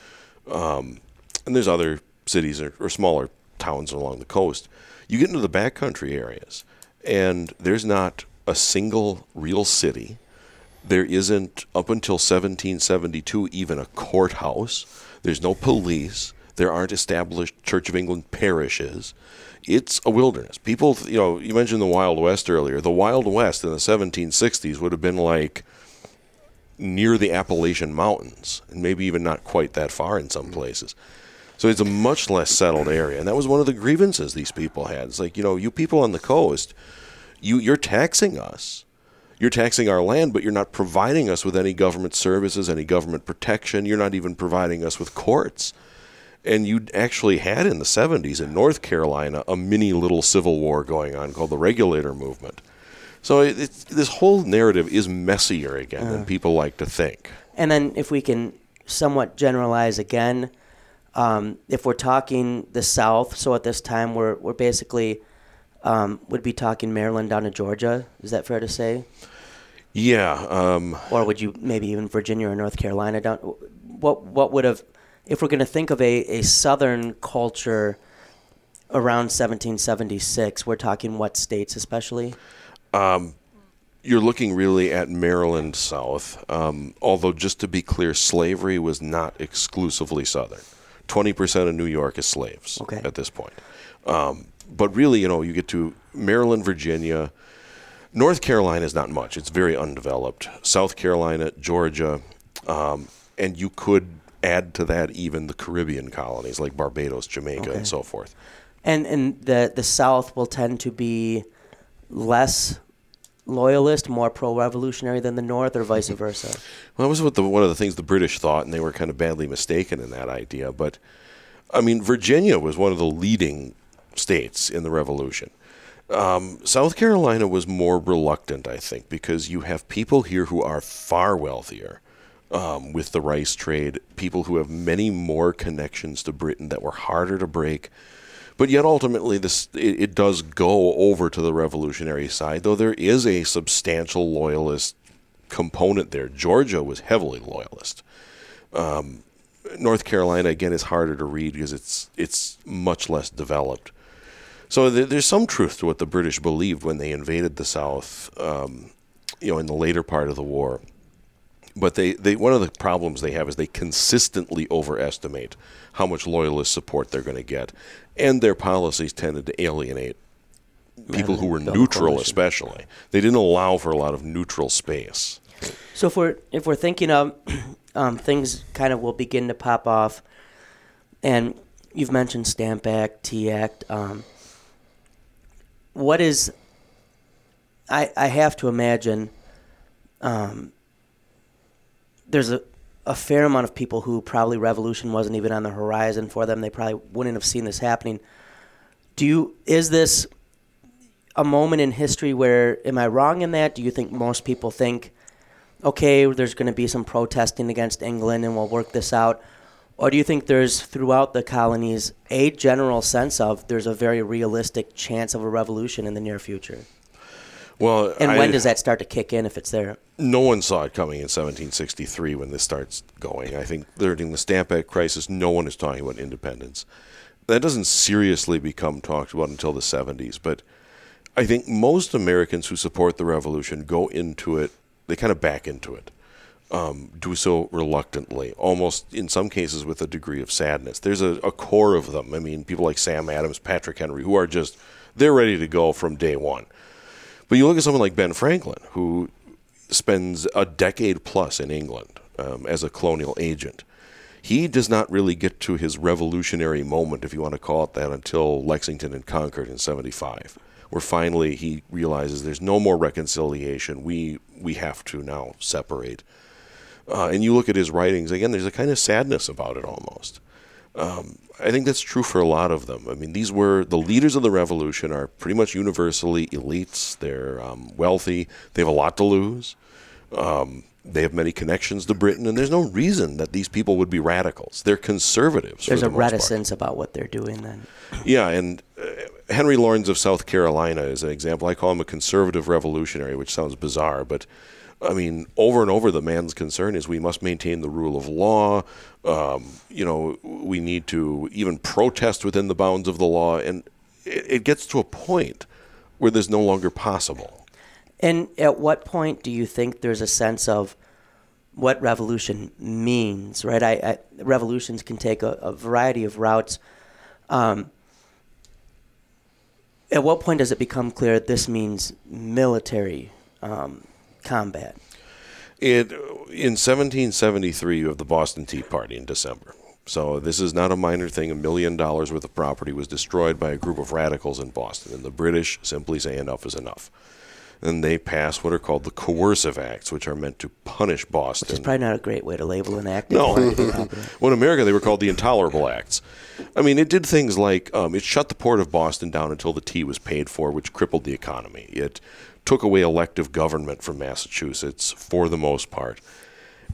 um, and there's other cities or, or smaller towns along the coast. You get into the backcountry areas, and there's not a single real city. There isn't up until 1772 even a courthouse. There's no police. There aren't established Church of England parishes. It's a wilderness. People, you know, you mentioned the Wild West earlier. The Wild West in the 1760s would have been like near the Appalachian Mountains, and maybe even not quite that far in some places. So it's a much less settled area, and that was one of the grievances these people had. It's like, you know, you people on the coast, you you're taxing us. You're taxing our land, but you're not providing us with any government services, any government protection. You're not even providing us with courts. And you actually had in the 70s in North Carolina a mini little civil war going on called the Regulator Movement. So it, this whole narrative is messier again uh, than people like to think. And then, if we can somewhat generalize again, um, if we're talking the South, so at this time we're we're basically um, would be talking Maryland down to Georgia. Is that fair to say? Yeah. Um, or would you maybe even Virginia or North Carolina down? What what would have if we're going to think of a, a Southern culture around 1776, we're talking what states especially? Um, you're looking really at Maryland South, um, although just to be clear, slavery was not exclusively Southern. 20% of New York is slaves okay. at this point. Um, but really, you know, you get to Maryland, Virginia, North Carolina is not much. It's very undeveloped. South Carolina, Georgia, um, and you could add to that even the Caribbean colonies like Barbados, Jamaica, okay. and so forth. And and the the South will tend to be less loyalist, more pro-revolutionary than the North, or vice versa? Well, that was what the, one of the things the British thought, and they were kind of badly mistaken in that idea. But I mean, Virginia was one of the leading states in the Revolution. Um, South Carolina was more reluctant, I think, because you have people here who are far wealthier um, with the rice trade, people who have many more connections to Britain that were harder to break. But yet, ultimately, this it, it does go over to the revolutionary side, though there is a substantial loyalist component there. Georgia was heavily loyalist. Um, North Carolina again is harder to read because it's it's much less developed. So th- there's some truth to what the British believed when they invaded the South, um, you know, in the later part of the war. But they, they one of the problems they have is they consistently overestimate how much loyalist support they're going to get, and their policies tended to alienate people who were neutral, especially. They didn't allow for a lot of neutral space. So if we're if we're thinking of um, things, kind of will begin to pop off, and you've mentioned Stamp Act, Tea Act. Um, what is I, I have to imagine um, there's a, a fair amount of people who probably revolution wasn't even on the horizon for them. They probably wouldn't have seen this happening. Do you is this a moment in history where am I wrong in that? Do you think most people think, okay, there's going to be some protesting against England and we'll work this out? Or do you think there's throughout the colonies a general sense of there's a very realistic chance of a revolution in the near future? Well, And I- when does that start to kick in if it's there? no one saw it coming in 1763 when this starts going. I think during the Stamp Act crisis, no one is talking about independence. That doesn't seriously become talked about until the 70s. But I think most Americans who support the revolution go into it, they kind of back into it, um, do so reluctantly, almost in some cases with a degree of sadness. There's a, a core of them. I mean, people like Sam Adams, Patrick Henry, who are just, they're ready to go from day one. But you look at someone like Ben Franklin, who spends a decade plus in England um, as a colonial agent. He does not really get to his revolutionary moment, if you want to call it that, until Lexington and Concord in 75, where finally he realizes there's no more reconciliation. We, we have to now separate. Uh, and you look at his writings, again, there's a kind of sadness about it almost. Um, I think that's true for a lot of them. I mean, these were the leaders of the revolution are pretty much universally elites. They're um, wealthy. They have a lot to lose. Um, they have many connections to Britain, and there's no reason that these people would be radicals. They're conservatives. There's the a most part. reticence about what they're doing then. Yeah, and uh, Henry Laurens of South Carolina is an example. I call him a conservative revolutionary, which sounds bizarre, but I mean, over and over, the man's concern is we must maintain the rule of law. Um, you know, we need to even protest within the bounds of the law, and it, it gets to a point where there's no longer possible. And at what point do you think there's a sense of what revolution means, right? I, I revolutions can take a, a variety of routes. Um, at what point does it become clear this means military um, combat? It in 1773 you have the Boston Tea Party in December. So this is not a minor thing. A million dollars worth of property was destroyed by a group of radicals in Boston, and the British simply say enough is enough. And they pass what are called the coercive acts, which are meant to punish Boston. It's probably not a great way to label an act. No. well, in America, they were called the Intolerable Acts. I mean, it did things like um, it shut the port of Boston down until the tea was paid for, which crippled the economy. It took away elective government from Massachusetts for the most part.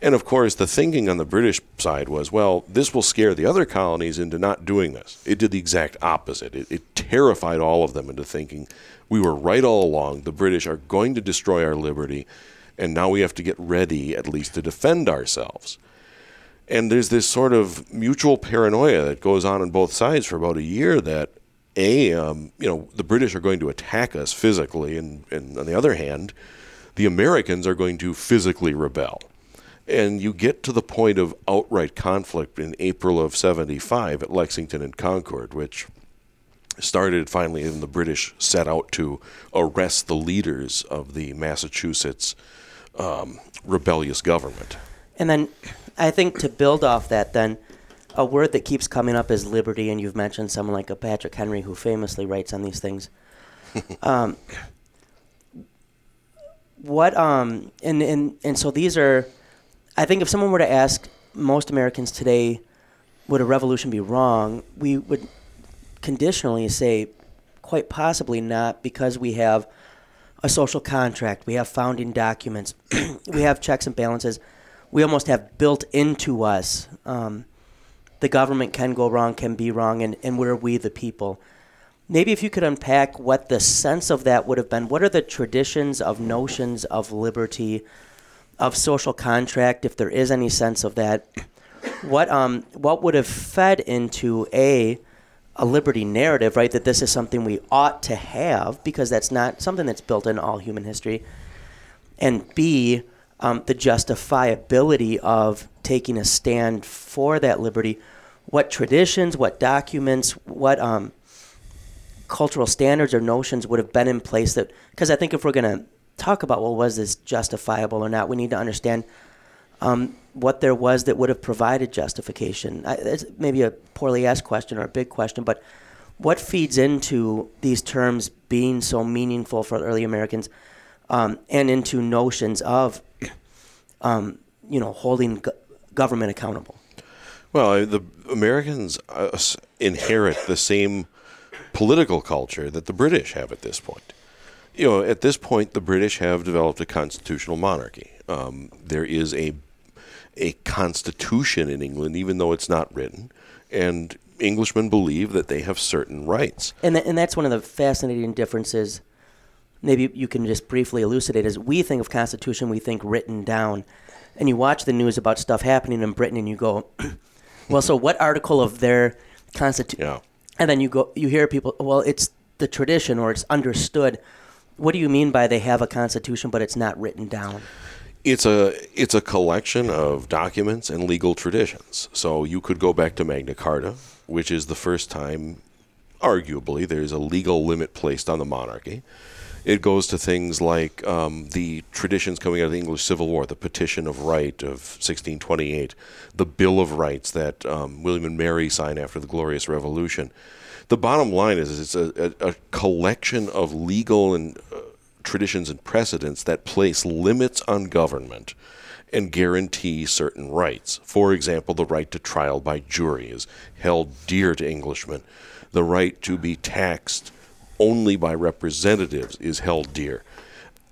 And of course, the thinking on the British side was, well, this will scare the other colonies into not doing this. It did the exact opposite. It, it terrified all of them into thinking we were right all along. The British are going to destroy our liberty, and now we have to get ready at least to defend ourselves. And there's this sort of mutual paranoia that goes on on both sides for about a year that a um, you know the British are going to attack us physically, and, and on the other hand, the Americans are going to physically rebel. And you get to the point of outright conflict in April of 75 at Lexington and Concord, which started finally when the British set out to arrest the leaders of the Massachusetts um, rebellious government. And then I think to build off that, then a word that keeps coming up is liberty, and you've mentioned someone like a Patrick Henry who famously writes on these things. um, what um and and and so these are, I think if someone were to ask most Americans today, would a revolution be wrong? We would conditionally say, quite possibly not, because we have a social contract, we have founding documents, we have checks and balances, we almost have built into us. Um, the government can go wrong, can be wrong, and, and we're we the people. Maybe if you could unpack what the sense of that would have been. What are the traditions of notions of liberty, of social contract, if there is any sense of that? What um what would have fed into a a liberty narrative, right? That this is something we ought to have because that's not something that's built in all human history. And B, um, the justifiability of taking a stand for that liberty. What traditions, what documents, what um, cultural standards or notions would have been in place that, because I think if we're going to talk about, well, was this justifiable or not, we need to understand um, what there was that would have provided justification. It's maybe a poorly asked question or a big question, but what feeds into these terms being so meaningful for early Americans um, and into notions of, um, you know, holding go- government accountable? Well, the Americans uh, inherit the same political culture that the British have at this point. You know, at this point, the British have developed a constitutional monarchy. Um, there is a a constitution in England, even though it's not written, and Englishmen believe that they have certain rights. And th- and that's one of the fascinating differences. Maybe you can just briefly elucidate. Is we think of constitution, we think written down, and you watch the news about stuff happening in Britain, and you go, "Well, so what article of their constitution?" Yeah. And then you go, you hear people, "Well, it's the tradition, or it's understood." What do you mean by they have a constitution, but it's not written down? It's a it's a collection of documents and legal traditions. So you could go back to Magna Carta, which is the first time, arguably, there's a legal limit placed on the monarchy. It goes to things like um, the traditions coming out of the English Civil War, the Petition of Right of 1628, the Bill of Rights that um, William and Mary signed after the Glorious Revolution. The bottom line is it's a, a, a collection of legal and uh, traditions and precedents that place limits on government and guarantee certain rights. For example, the right to trial by jury is held dear to Englishmen. The right to be taxed only by representatives is held dear.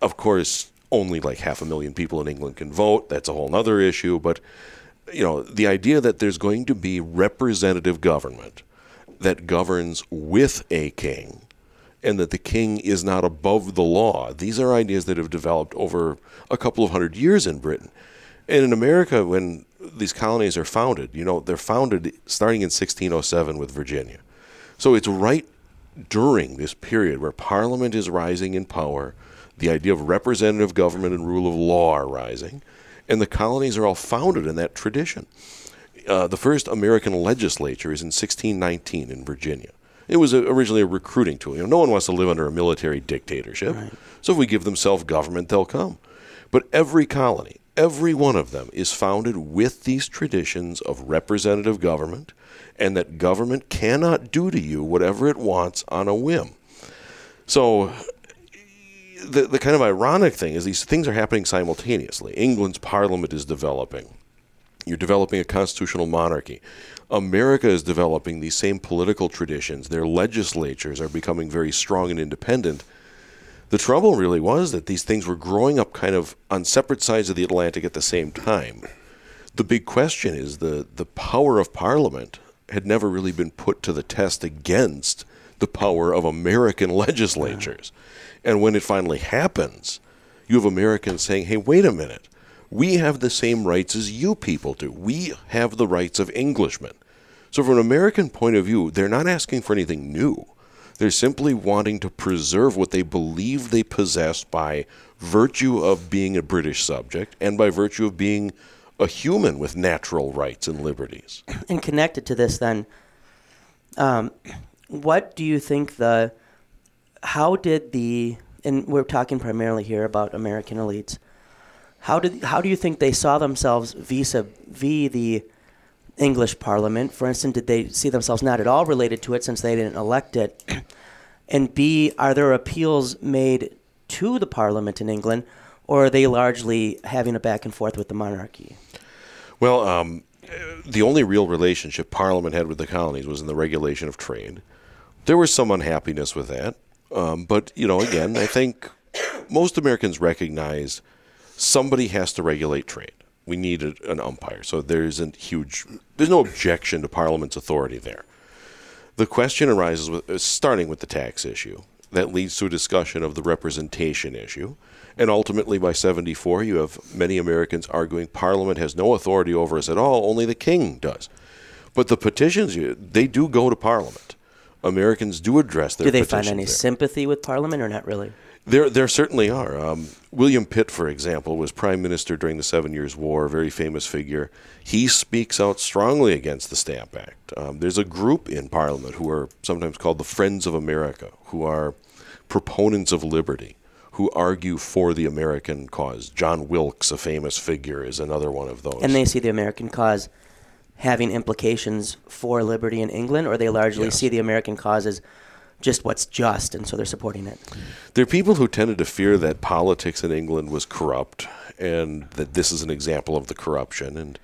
Of course, only like half a million people in England can vote. That's a whole other issue. But, you know, the idea that there's going to be representative government that governs with a king and that the king is not above the law. These are ideas that have developed over a couple of hundred years in Britain. And in America, when these colonies are founded, you know, they're founded starting in 1607 with Virginia. So it's right during this period where Parliament is rising in power, the idea of representative government and rule of law are rising, and the colonies are all founded in that tradition. Uh, the first American legislature is in 1619 in Virginia. It was a, originally a recruiting tool. You know, no one wants to live under a military dictatorship. Right. So if we give them self government, they'll come. But every colony, every one of them, is founded with these traditions of representative government, and that government cannot do to you whatever it wants on a whim. So the, the kind of ironic thing is these things are happening simultaneously. England's parliament is developing. You're developing a constitutional monarchy. America is developing these same political traditions. Their legislatures are becoming very strong and independent. The trouble really was that these things were growing up kind of on separate sides of the Atlantic at the same time. The big question is the, the power of Parliament had never really been put to the test against the power of American legislatures. And when it finally happens, you have Americans saying, hey, wait a minute we have the same rights as you people do. We have the rights of Englishmen. So, from an American point of view, they're not asking for anything new. They're simply wanting to preserve what they believe they possess by virtue of being a British subject and by virtue of being a human with natural rights and liberties. And connected to this, then, um, what do you think the, how did the, and we're talking primarily here about American elites, how did how do you think they saw themselves vis-a-vis the English Parliament? For instance, did they see themselves not at all related to it since they didn't elect it? And B, are there appeals made to the Parliament in England, or are they largely having a back and forth with the monarchy? Well, um, the only real relationship Parliament had with the colonies was in the regulation of trade. There was some unhappiness with that, um, but you know, again, I think most Americans recognize somebody has to regulate trade. We need a, an umpire, so there isn't huge. There's no objection to Parliament's authority there. The question arises with uh, starting with the tax issue. That leads to a discussion of the representation issue. And ultimately, by 74, you have many Americans arguing Parliament has no authority over us at all, only the king does. But the petitions, they do go to Parliament. Americans do address their Do they find any there. sympathy with Parliament or not really? There, there certainly are. Um, William Pitt, for example, was prime minister during the Seven Years' War, a very famous figure. He speaks out strongly against the Stamp Act. Um, there's a group in Parliament who are sometimes called the Friends of America, who are proponents of liberty, who argue for the American cause. John Wilkes, a famous figure, is another one of those. And they see the American cause having implications for liberty in England, or they largely Yes. see the American cause as just what's just, and so they're supporting it. There are people who tended to fear that politics in England was corrupt and that this is an example of the corruption, and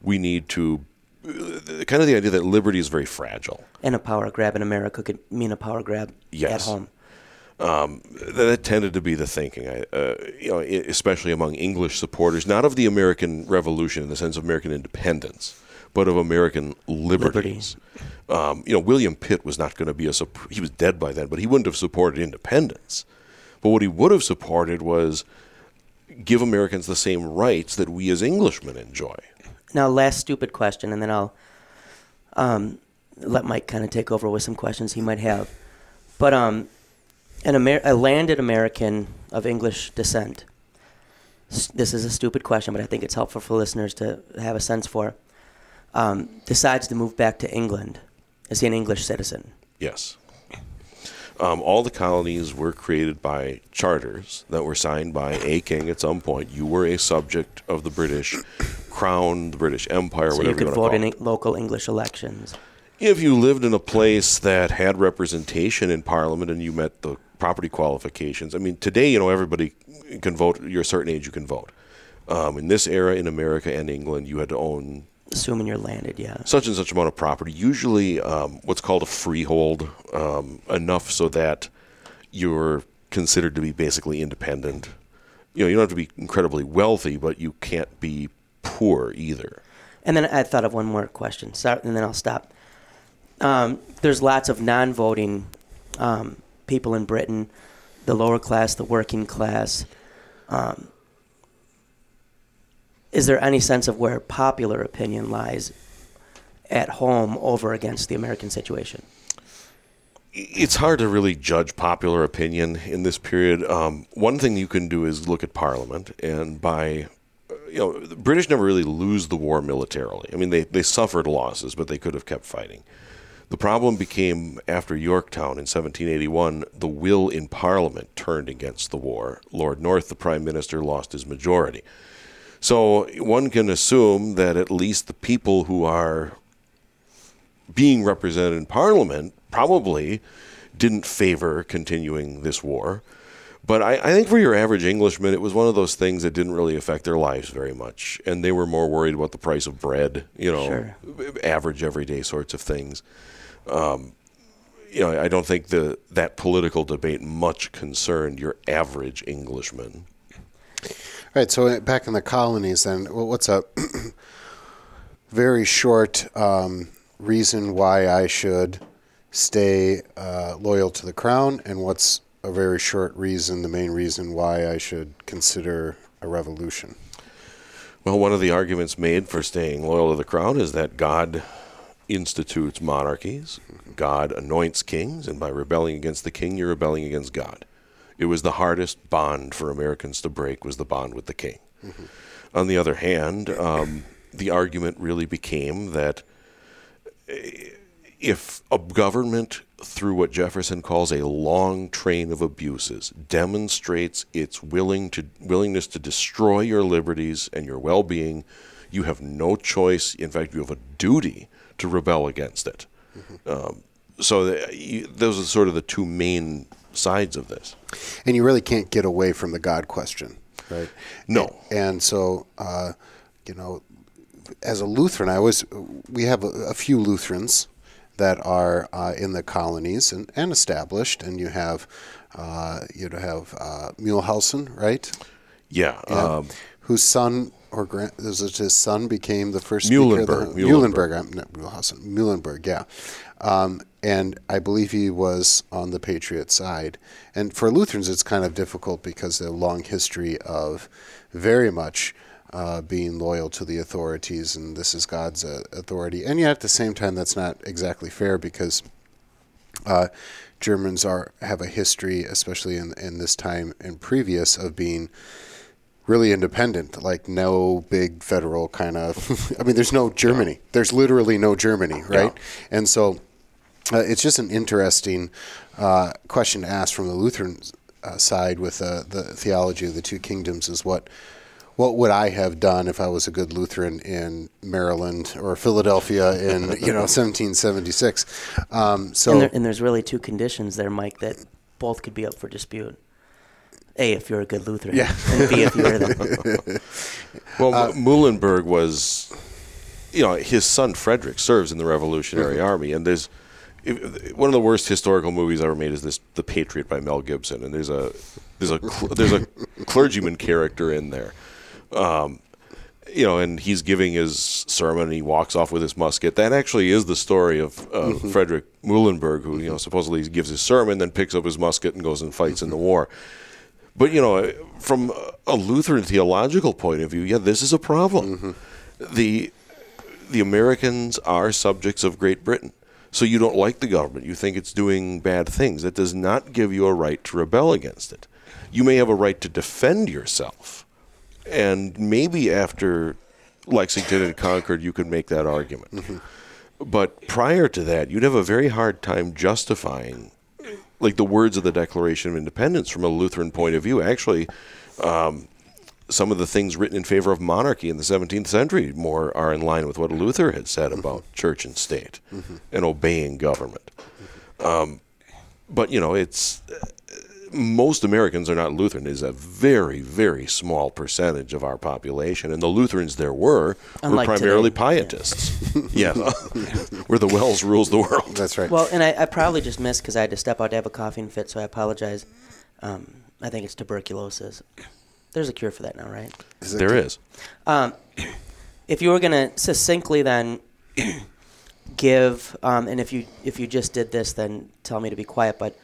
we need to. uh, Kind of the idea that liberty is very fragile. And a power grab in America could mean a power grab at Yes. home. That tended to be the thinking, I- uh, you know, especially among English supporters, not of the American Revolution in the sense of American independence, but of American liberties. Um, you know, William Pitt was not going to be a he was dead by then, but he wouldn't have supported independence. But what he would have supported was give Americans the same rights that we as Englishmen enjoy. Now, last stupid question, and then I'll um, let Mike kind of take over with some questions he might have. But um, an Amer- a landed American of English descent. s- This is a stupid question, but I think it's helpful for listeners to have a sense for. Um, decides to move back to England. Is he an English citizen? Yes. Um, all the colonies were created by charters that were signed by a king at some point. You were a subject of the British crown, the British Empire, So whatever you could want vote in en- local English elections. If you lived in a place that had representation in Parliament and you met the property qualifications, I mean, today, you know, everybody can vote. You're a certain age, you can vote. Um, in this era, in America and England, you had to own Assuming you're landed, yeah. such and such amount of property, usually um, what's called a freehold, um, enough so that you're considered to be basically independent. You know, you don't have to be incredibly wealthy, but you can't be poor either. And then I thought of one more question, Sorry, and then I'll stop. Um, there's lots of non-voting um, people in Britain, the lower class, the working class. Um, is there any sense of where popular opinion lies at home over against the American situation? It's hard to really judge popular opinion in this period. Um, one thing you can do is look at Parliament, and by you know, the British never really lose the war militarily. I mean, they, they suffered losses, but they could have kept fighting. The problem became after Yorktown in 1781, the will in Parliament turned against the war. Lord North, the Prime Minister, lost his majority. So one can assume that at least the people who are being represented in Parliament probably didn't favor continuing this war. But I, I think for your average Englishman, it was one of those things that didn't really affect their lives very much. And they were more worried about the price of bread, you know, Sure. average everyday sorts of things. Um, you know, I don't think the that political debate much concerned your average Englishman. Right. So back in the colonies, then, what's a very short um, reason why I should stay uh, loyal to the crown, and what's a very short reason, the main reason why I should consider a revolution? Well, one of the arguments made for staying loyal to the crown is that God institutes monarchies, God anoints kings, and by rebelling against the king, you're rebelling against God. It was the hardest bond for Americans to break was the bond with the king. On the other hand, um, the argument really became that eh, if a government, through what Jefferson calls a long train of abuses, demonstrates its willing to, willingness to destroy your liberties and your well being, you have no choice. In fact, you have a duty to rebel against it. Um, so the, you, those are sort of the two main sides of this. And you really can't get away from the God question. Right. No. And, and so, uh, you know, as a Lutheran, I always we have a, a few Lutherans that are uh, in the colonies and, and established, and you have uh, you have uh, Muehlhausen, right? Yeah. Yeah. Um, whose son or grand, is it his son became the first Muhlenberg, speaker? of the- Muhlenberg. Muhlenberg, I'm not Muhlenberg, yeah. Um, and I believe he was on the Patriot side. And for Lutherans, it's kind of difficult because they have a long history of very much uh, being loyal to the authorities, and this is God's uh, authority. And yet, at the same time, that's not exactly fair because uh, Germans are have a history, especially in in this time and previous, of being really independent. Like no big federal kind of. I mean, there's no Germany. There's literally no Germany, right? And so, uh, it's just an interesting uh, question to ask from the Lutheran uh, side with uh, the theology of the two kingdoms. Is what what would I have done if I was a good Lutheran in Maryland or Philadelphia in you know 1776? Um, so And, there, and there's really two conditions there, Mike, that both could be up for dispute. A, if you're a good Lutheran. Yeah. And B, if you're them. well, Uh, Muhlenberg was, you know, his son Frederick serves in the Revolutionary Mm-hmm. Army, and there's if, one of the worst historical movies ever made is this The Patriot by Mel Gibson, and there's a there's a there's a clergyman character in there. Um, you know, and he's giving his sermon, and he walks off with his musket. That actually is the story of uh, Mm-hmm. Frederick Muhlenberg, who you know supposedly gives his sermon, then picks up his musket and goes and fights in the war. But you know, from a Lutheran theological point of view, yeah, this is a problem. The the Americans are subjects of Great Britain. So you don't like the government. You think it's doing bad things. That does not give you a right to rebel against it. You may have a right to defend yourself. And maybe after Lexington and Concord, you could make that argument. But prior to that, you'd have a very hard time justifying like the words of the Declaration of Independence from a Lutheran point of view. Actually, um, some of the things written in favor of monarchy in the 17th century more are in line with what Luther had said about church and state and obeying government. Um, but you know, it's most Americans are not Lutheran. It is a very, very small percentage of our population, and the Lutherans there were Unlike were primarily today. pietists. yeah, where the Wells rules the world. that's right. Well, and I, I probably just missed because I had to step out to have a coughing fit, so I apologize. Um, I think it's tuberculosis. There's a cure for that now, right? Is it- There is. Um, if you were going to succinctly then give, um, and if you if you just did this, then tell me to be quiet. But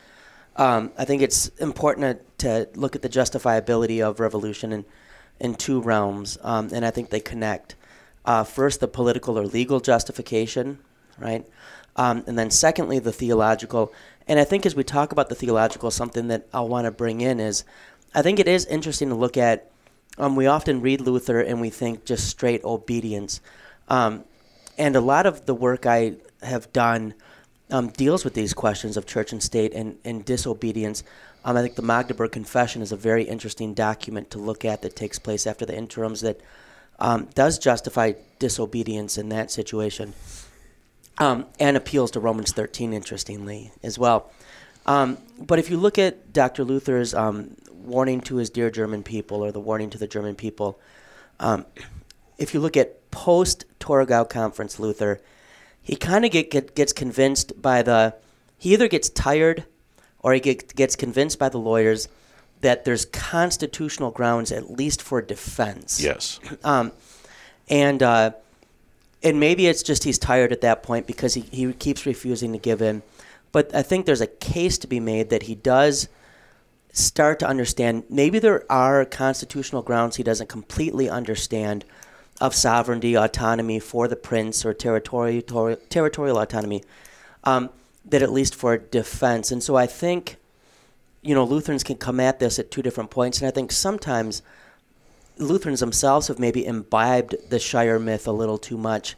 um, I think it's important to, to look at the justifiability of revolution in in two realms, um, and I think they connect. Uh, first, the political or legal justification, right, um, and then secondly, the theological. And I think as we talk about the theological, something that I'll want to bring in is, I think it is interesting to look at um, we often read Luther and we think just straight obedience. Um, and a lot of the work I have done um, deals with these questions of church and state and, and disobedience. Um, I think the Magdeburg Confession is a very interesting document to look at that takes place after the interims that um, does justify disobedience in that situation um, and appeals to Romans 13, interestingly, as well. Um, but if you look at Dr. Luther's um, warning to his dear German people or the warning to the German people, um, if you look at post Torgau conference Luther, he kind of get, get, gets convinced by the, he either gets tired or he get, gets convinced by the lawyers that there's constitutional grounds at least for defense. Yes. Um, and uh, and maybe it's just he's tired at that point because he, he keeps refusing to give in. But I think there's a case to be made that he does start to understand maybe there are constitutional grounds he doesn't completely understand of sovereignty, autonomy for the prince, or territorial territorial autonomy, um, that at least for defense. And so I think, you know, Lutherans can come at this at two different points, and I think sometimes Lutherans themselves have maybe imbibed the Shirer myth a little too much.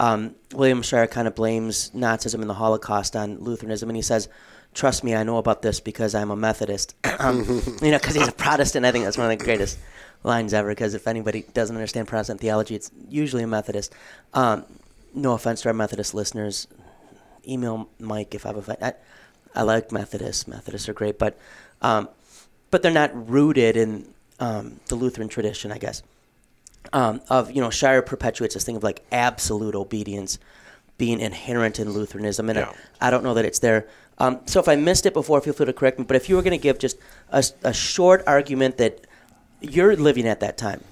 Um, William Shirer kind of blames Nazism and the Holocaust on Lutheranism, and he says, "Trust me, I know about this because I'm a Methodist." um, you know, because he's a Protestant. I think that's one of the greatest lines ever. Because if anybody doesn't understand Protestant theology, it's usually a Methodist. Um, no offense to our Methodist listeners. Email Mike if I've offended. I, I like Methodists. Methodists are great, but um, but they're not rooted in um, the Lutheran tradition, I guess, um, of you know Shirer perpetuates this thing of like absolute obedience being inherent in Lutheranism, and Yeah. I, I don't know that it's there. Um, so if I missed it before, feel free to correct me. But if you were going to give just a, a short argument that you're living at that time,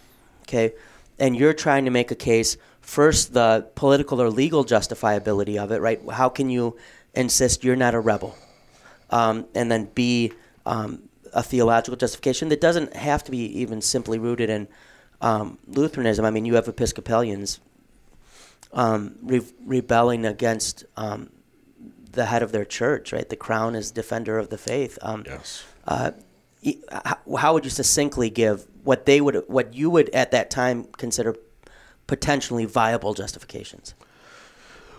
okay, and you're trying to make a case first the political or legal justifiability of it, right? How can you insist you're not a rebel? um, and then be um, a theological justification that doesn't have to be even simply rooted in um, Lutheranism. I mean, you have Episcopalians um, re- rebelling against um, the head of their church, right? The crown is defender of the faith. Um, Yes. uh, how, how would you succinctly give what they would, what you would at that time consider potentially viable justifications?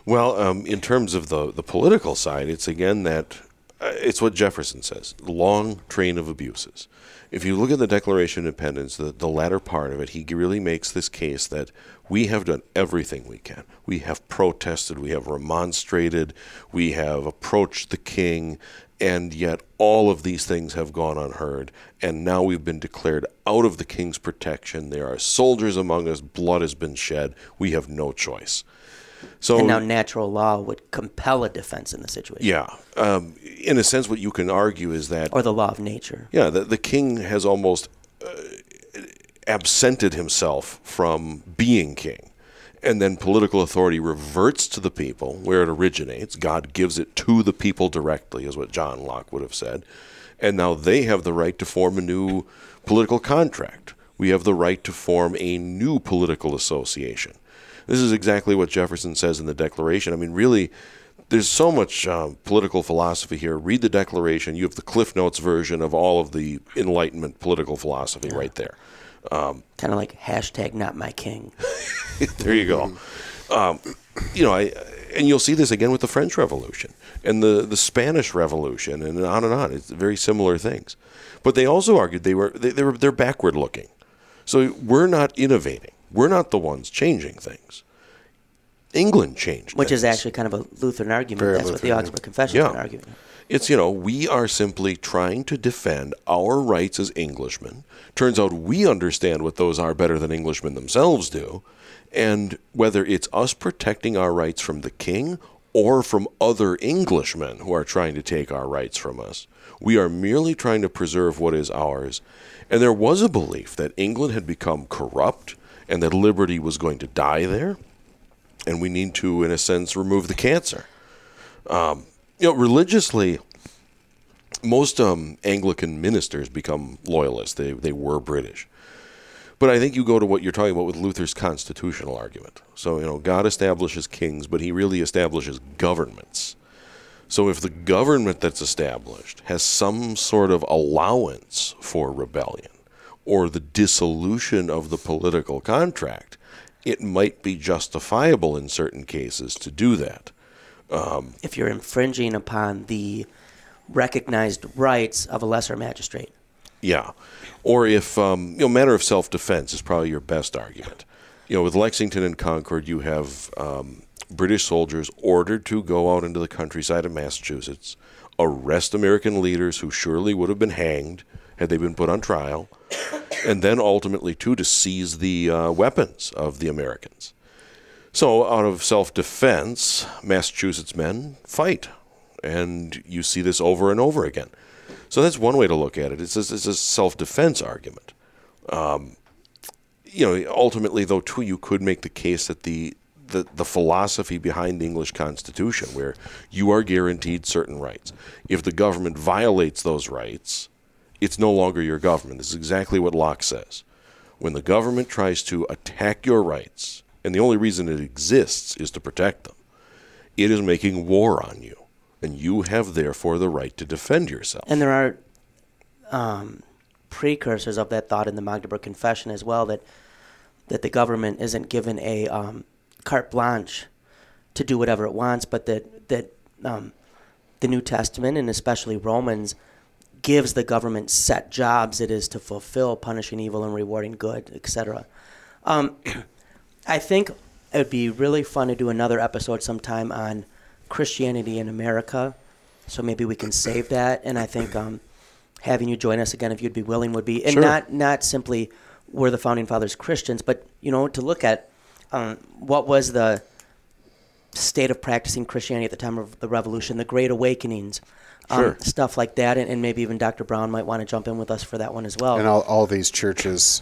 Well, um, in terms of the, the political side, it's again that uh, it's what Jefferson says long train of abuses. If you look at the Declaration of Independence, the, the latter part of it, he really makes this case that we have done everything we can. We have protested, we have remonstrated, we have approached the king, and yet all of these things have gone unheard. And now we've been declared out of the king's protection. There are soldiers among us, blood has been shed. We have no choice. So And now natural law would compel a defense in the situation, yeah, um, in a sense, what you can argue is that or the law of nature. yeah, the, the king has almost uh, absented himself from being king, and then political authority reverts to the people where it originates. God gives it to the people directly, is what John Locke would have said, and now they have the right to form a new political contract. We have the right to form a new political association. This is exactly what Jefferson says in the Declaration. I mean, really, there's so much um, political philosophy here. Read the Declaration. You have the Cliff Notes version of all of the Enlightenment political philosophy right there. kind of like hashtag not my king. there you go. Um, you know, I and you'll see this again with the French Revolution and the the Spanish Revolution and on and on. It's very similar things. But they also argued they were they, they were they're backward looking. So we're not innovating. We're not the ones changing things. England changed, Which is actually kind of a Lutheran argument. Very That's what the Lutheran, Augsburg Confession is Yeah. an argument. It's, you know, we are simply trying to defend our rights as Englishmen. Turns out we understand what those are better than Englishmen themselves do. And whether it's us protecting our rights from the king or from other Englishmen who are trying to take our rights from us, we are merely trying to preserve what is ours. And there was a belief that England had become corrupt and that liberty was going to die there. And we need to, in a sense, remove the cancer you know, religiously, most um, Anglican ministers become loyalists. They they were British, but I think you go to what you're talking about with Luther's constitutional argument. So you know, God establishes kings, but He really establishes governments. So if the government that's established has some sort of allowance for rebellion or the dissolution of the political contract, it might be justifiable in certain cases to do that. If you're infringing upon the recognized rights of a lesser magistrate. Yeah, or if um, you know, matter of self-defense is probably your best argument. You know, with Lexington and Concord, you have um, British soldiers ordered to go out into the countryside of Massachusetts, arrest American leaders who surely would have been hanged had they been put on trial, and then ultimately too to seize the uh, weapons of the Americans. So, out of self-defense, Massachusetts men fight, and you see this over and over again. So that's one way to look at it. It's a, it's a self-defense argument. Um, you know, ultimately, though, too, you could make the case that the, the the philosophy behind the English Constitution, where you are guaranteed certain rights, if the government violates those rights, it's no longer your government. This is exactly what Locke says. When the government tries to attack your rights, and the only reason it exists is to protect them, it is making war on you, and you have therefore the right to defend yourself. And there are um, precursors of that thought in the Magdeburg Confession as well that that the government isn't given a um, carte blanche to do whatever it wants, but that that um, the New Testament and especially Romans gives the government set jobs it is to fulfill, punishing evil and rewarding good, etc. Um, I think it would be really fun to do another episode sometime on Christianity in America. So maybe we can save that. And I think um, having you join us again if you'd be willing would be, and Sure. not not simply were the founding fathers Christians, but you know to look at um, what was the state of practicing Christianity at the time of the Revolution, the Great Awakenings, um, Sure. stuff like that, and, and maybe even Dr. Brown might want to jump in with us for that one as well. And all, all these churches,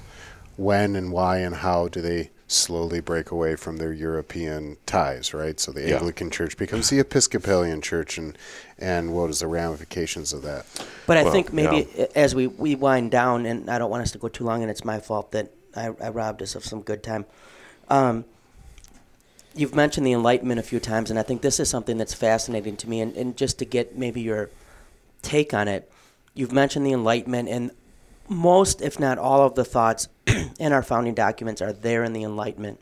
when and why and how do they slowly break away from their European ties, right? So the Yeah. Anglican Church becomes the Episcopalian Church, and and what is the ramifications of that? But I Well, think maybe yeah. as we, we wind down, and I don't want us to go too long, and it's my fault that I, I robbed us of some good time. Um, you've mentioned the Enlightenment a few times, and I think this is something that's fascinating to me. And, and just to get maybe your take on it, you've mentioned the Enlightenment, and most, if not all, of the thoughts in our founding documents are there in the Enlightenment.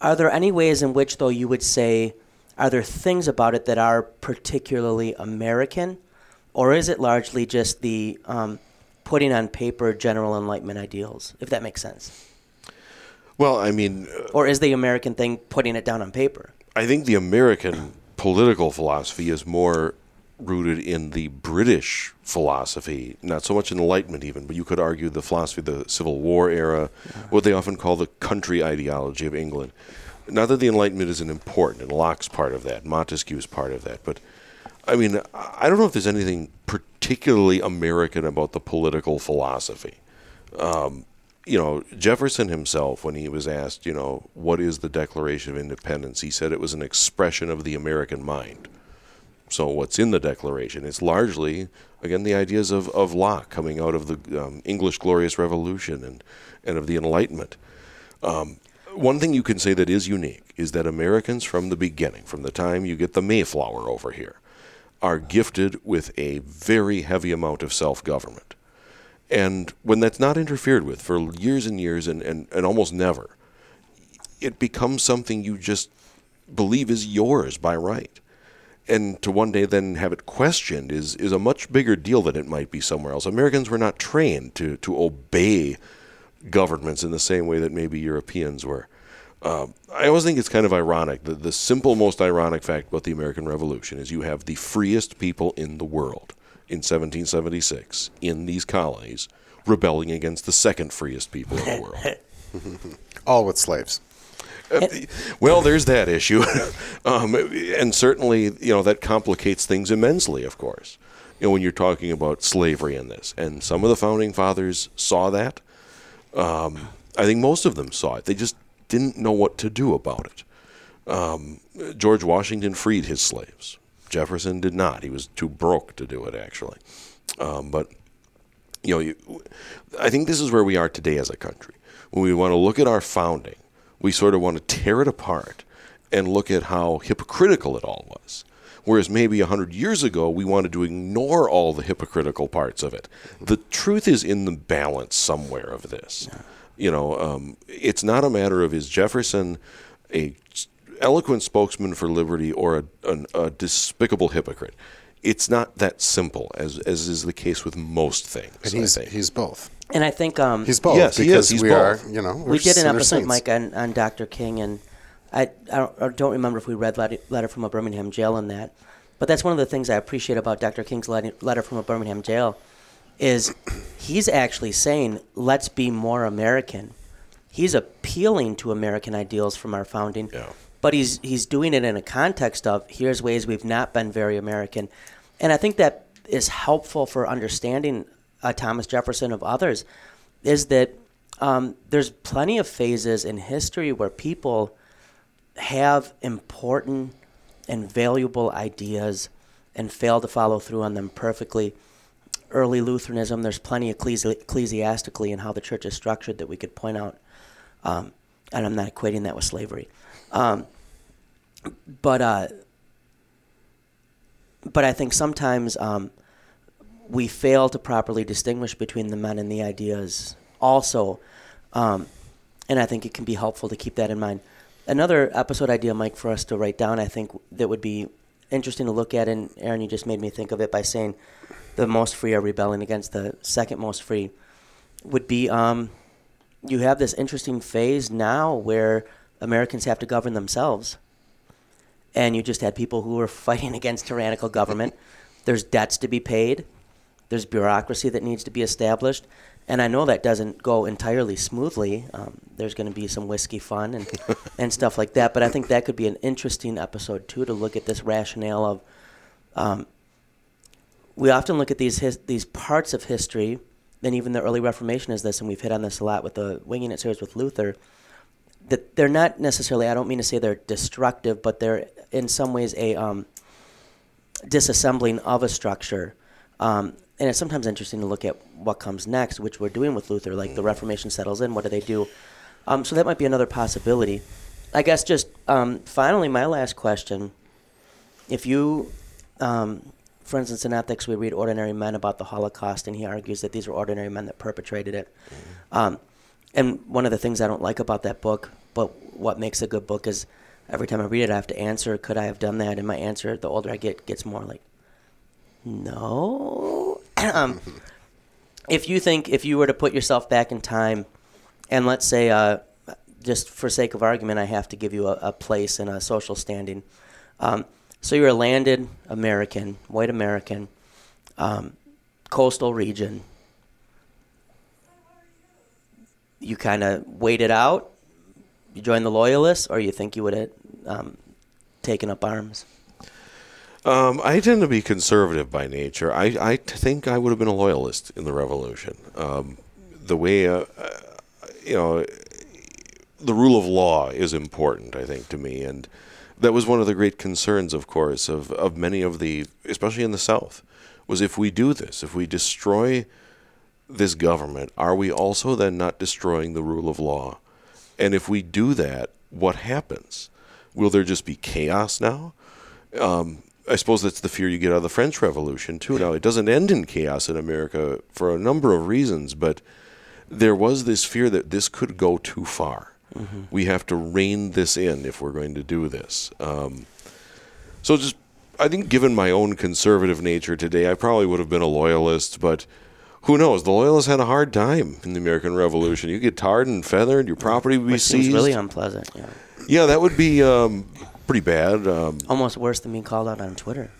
Are there any ways in which, though, you would say, are there things about it that are particularly American, or is it largely just the um, putting on paper general Enlightenment ideals, if that makes sense? Well, I mean, uh, Or is the American thing putting it down on paper? I think the American political philosophy is more rooted in the British philosophy, not so much in Enlightenment even, but you could argue the philosophy of the Civil War era, what they often call the country ideology of England. Not that the Enlightenment isn't important, and Locke's part of that, Montesquieu's part of that, but I mean, I don't know if there's anything particularly American about the political philosophy you know, Jefferson himself, when he was asked, you know, what is the Declaration of Independence, he said it was an expression of the American mind. So, what's in the Declaration? It's largely, again, the ideas of, of Locke coming out of the um, English Glorious Revolution and, and of the Enlightenment. Um, one thing you can say that is unique is that Americans, from the beginning, from the time you get the Mayflower over here, are gifted with a very heavy amount of self government. And when that's not interfered with for years and years and, and, and almost never, it becomes something you just believe is yours by right. And to one day then have it questioned is, is a much bigger deal than it might be somewhere else. Americans were not trained to, to obey governments in the same way that maybe Europeans were. Um, I always think it's kind of ironic. The, the simple, most ironic fact about the American Revolution is you have the freest people in the world in 1776 in these colonies rebelling against the second freest people in the world. All with slaves. Uh, well, there's that issue, um, and certainly you know that complicates things immensely. Of course, you know when you're talking about slavery in this, and some of the founding fathers saw that. Um, I think most of them saw it. They just didn't know what to do about it. Um, George Washington freed his slaves. Jefferson did not. He was too broke to do it, actually. Um, but you know, you, I think this is where we are today as a country. When we want to look at our founding, we sort of want to tear it apart and look at how hypocritical it all was. Whereas maybe a hundred years ago, we wanted to ignore all the hypocritical parts of it. The truth is in the balance somewhere of this. You know, um, it's not a matter of is Jefferson a eloquent spokesman for liberty or a, an, a despicable hypocrite. It's not that simple, as as is the case with most things. And I he's think. he's both. And I think um, He's both Yes, he is. because He's we both. are, you know, we're we did an sinner episode, saints. Mike, on, on Dr. King, and I, I, don't, I don't remember if we read letter, letter from a Birmingham jail in that, but that's one of the things I appreciate about Dr. King's letter, letter from a Birmingham jail is he's actually saying, let's be more American. He's appealing to American ideals from our founding, Yeah. But he's he's doing it in a context of here's ways we've not been very American, and I think that is helpful for understanding uh, Thomas Jefferson of others, is that um, there's plenty of phases in history where people have important and valuable ideas and fail to follow through on them perfectly. Early Lutheranism, there's plenty ecclesi- ecclesiastically in how the church is structured that we could point out. Um, and I'm not equating that with slavery. Um, but uh, but I think sometimes um, we fail to properly distinguish between the men and the ideas also. Um, and I think it can be helpful to keep that in mind. Another episode idea, Mike, for us to write down, I think that would be interesting to look at, and Aaron, you just made me think of it by saying the most free are rebelling against the second most free, would be um, you have this interesting phase now where Americans have to govern themselves. And you just had people who were fighting against tyrannical government. There's debts to be paid. There's bureaucracy that needs to be established. And I know that doesn't go entirely smoothly. Um, there's going to be some whiskey fun and, and stuff like that. But I think that could be an interesting episode, too, to look at this rationale of. Um, we often look at these his, these parts of history, and even the early Reformation is this, and we've hit on this a lot with the Winging It series with Luther, that they're not necessarily, I don't mean to say they're destructive, but they're in some ways a um, disassembling of a structure. Um, and it's sometimes interesting to look at what comes next, which we're doing with Luther. Like the Reformation settles in, what do they do? Um, so that might be another possibility. I guess just um, finally, my last question: If you, um, for instance, in ethics, we read ordinary men about the Holocaust, and he argues that these were ordinary men that perpetrated it. Um, and one of the things I don't like about that book, but what makes a good book is every time I read it, I have to answer, could I have done that? And my answer, the older I get, gets more like, no. um, if you think, if you were to put yourself back in time, and let's say, uh, just for sake of argument, I have to give you a, a place and a social standing. Um, so you're a landed American, white American, um, coastal region. You kind of wait it out. You join the loyalists, or you think you would have um, taken up arms? Um, I tend to be conservative by nature. I, I think I would have been a loyalist in the revolution. Um, the way, uh, uh, you know, the rule of law is important, I think, to me. And that was one of the great concerns, of course, of, of many of the, especially in the South, was if we do this, if we destroy this government, are we also then not destroying the rule of law? And if we do that, what happens? Will there just be chaos now? Um, I suppose that's the fear you get out of the French Revolution too. Now it doesn't end in chaos in America for a number of reasons, but there was this fear that this could go too far. Mm-hmm. We have to rein this in if we're going to do this. Um, so just, I think, given my own conservative nature today, I probably would have been a loyalist, but who knows? The loyalists had a hard time in the American Revolution. You get tarred and feathered, your property would be Which seized. seems really unpleasant. Yeah. yeah, that would be um, pretty bad. Um, Almost worse than being called out on Twitter.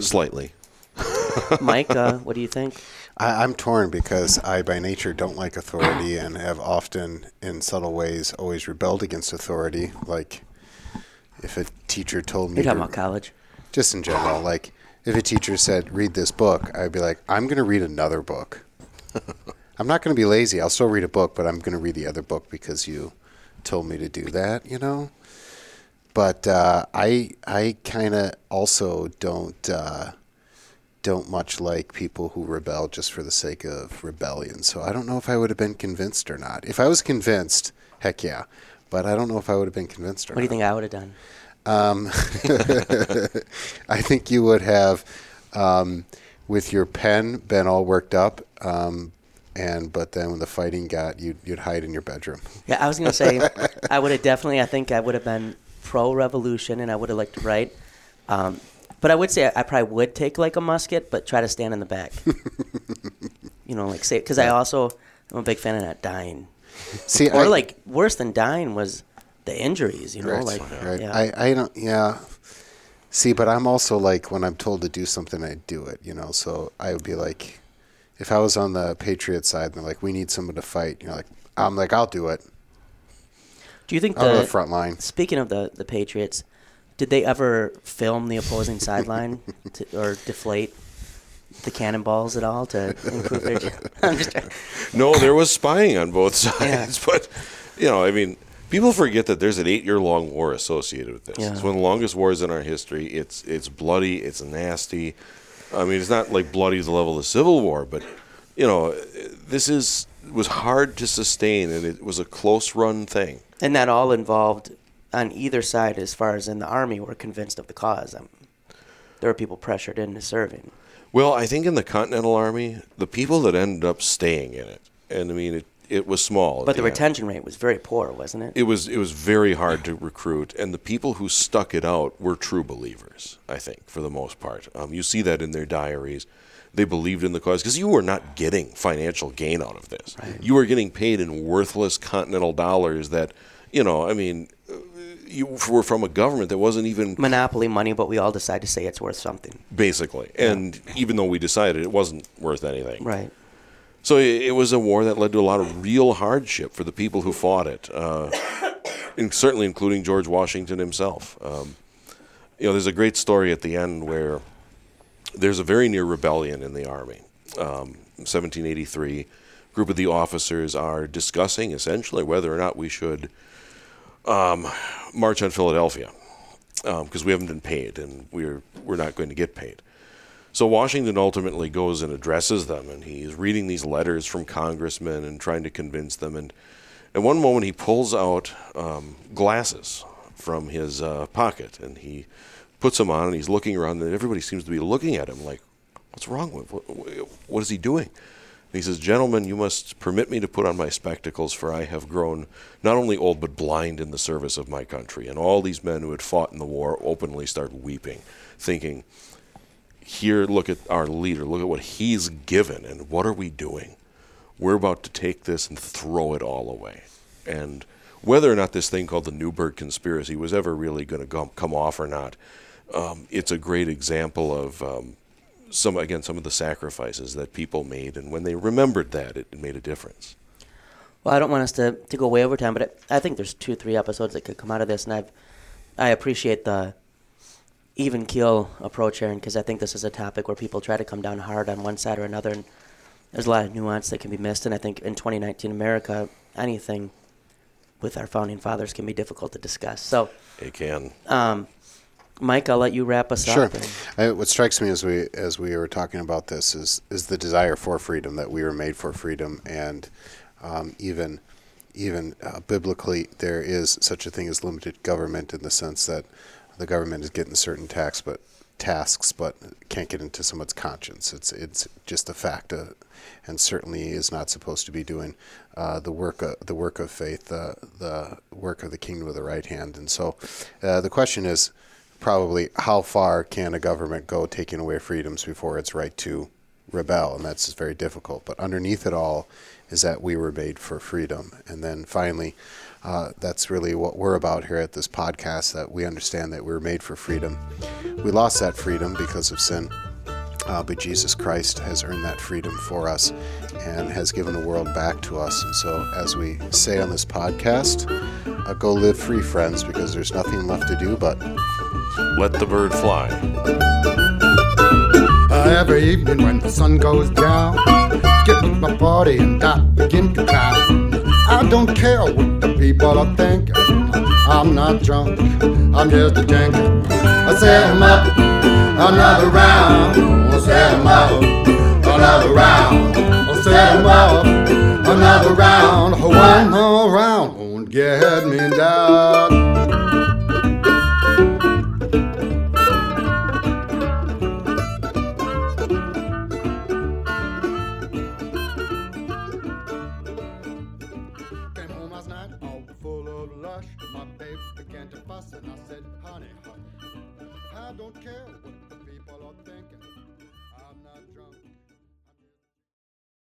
slightly. Mike, uh, what do you think? I, I'm torn because I, by nature, don't like authority and have often, in subtle ways, always rebelled against authority. Like, if a teacher told me, You're talking to- about college. just in general, like, if a teacher said, read this book, I'd be like, I'm going to read another book. I'm not going to be lazy. I'll still read a book, but I'm going to read the other book because you told me to do that, you know? But uh, I, I kind of also don't. Uh, don't much like people who rebel just for the sake of rebellion. So I don't know if I would have been convinced or not. If I was convinced, heck yeah. But I don't know if I would have been convinced or What do you not. think I would have done? Um, I think you would have, um, with your pen, been all worked up. Um, and but then when the fighting got, you'd, you'd hide in your bedroom. Yeah, I was gonna say I would have definitely. I think I would have been pro-revolution, and I would have liked to write. But I would say I, I probably would take like a musket, but try to stand in the back. you know, like say because I also I'm a big fan of not dying, See, or I, like worse than dying was the injuries. You know, right, like right. yeah. I, I don't, yeah. See, but I'm also like when I'm told to do something, I do it. You know, so I would be like, if I was on the Patriot side, and they're like, we need someone to fight. You know, like I'm like, I'll do it. do you think I'll go to the the front line. Speaking of the, the Patriots, did they ever film the opposing sideline to, or deflate the cannonballs at all to improve their? I'm just trying- No, there was spying on both sides, but you know, I mean, people forget that there's an eight-year-long war associated with this. Yeah. It's one of the longest wars in our history. It's it's bloody. It's nasty. I mean, it's not like bloody to the level of the Civil War, but you know, this is was hard to sustain, and it was a close-run thing. and that all involved on either side, as far as in the army, were convinced of the cause. Um, there were people pressured into serving. Well, I think in the Continental Army, the people that ended up staying in it, and I mean, it, it was small. But the end. retention rate was very poor, wasn't it? it was it was very hard to recruit, and the people who stuck it out were true believers. I think, for the most part, um, you see that in their diaries. They believed in the cause because you were not getting financial gain out of this. You were getting paid in worthless continental dollars that You know, I mean, you were from a government that wasn't even Monopoly money, but we all decided to say it's worth something. basically, and even though we decided it wasn't worth anything, Right. So it, it was a war that led to a lot of real hardship for the people who fought it, uh, and certainly including George Washington himself. Um, you know, there's a great story at the end where there's a very near rebellion in the army. Um, 1783, a group of the officers are discussing essentially whether or not we should um, march on Philadelphia because we haven't been paid and we're we're not going to get paid. So Washington ultimately goes and addresses them, and he's reading these letters from congressmen and trying to convince them. And at one moment, he pulls out um, glasses from his uh, pocket, and he puts them on, and he's looking around, and everybody seems to be looking at him like, "What's wrong with? What, what is he doing?" He says, "Gentlemen, you must permit me to put on my spectacles, for I have grown not only old but blind in the service of my country." And all these men who had fought in the war openly start weeping, thinking here look at our leader. Look at what he's given and what are we doing? We're about to take this and throw it all away. And whether or not this thing called the newburgh conspiracy was ever really going to come, come off or not um, it's a great example of um, some again some of the sacrifices that people made and when they remembered that it, it made a difference Well, I don't want us to, to go way over time, but I I think there's two, three episodes that could come out of this, and I've I appreciate the even keel approach, Aaron, because I think this is a topic where people try to come down hard on one side or another, and there's a lot of nuance that can be missed. And I think in 2019 America, anything with our founding fathers can be difficult to discuss. So, it can um, Mike, I'll let you wrap us Sure. up. Sure. What strikes me as we as we were talking about this is is the desire for freedom that we were made for freedom, and um, even even uh, biblically there is such a thing as limited government in the sense that the government is getting certain tax but tasks but can't get into someone's conscience. It's it's just a fact, uh, and certainly is not supposed to be doing uh, the work of, the work of faith, uh, the work of the kingdom of the right hand. And so, uh, the question is probably how far can a government go taking away freedoms before it's right to rebel, and that's very difficult. But underneath it all is that we were made for freedom, and then finally. Uh, that's really what we're about here at this podcast that we understand that we were made for freedom. We lost that freedom because of sin, uh, but Jesus Christ has earned that freedom for us and has given the world back to us. And so, as we say on this podcast, uh, go live free, friends, because there's nothing left to do but let the bird fly Uh, every evening when the sun goes down, get with my party and I begin to clown. I don't care what the people are thinking. I'm not drunk, I'm just a drinker. I set 'em up another round. I set 'em up another round. I set 'em up another round. One more round won't get me down.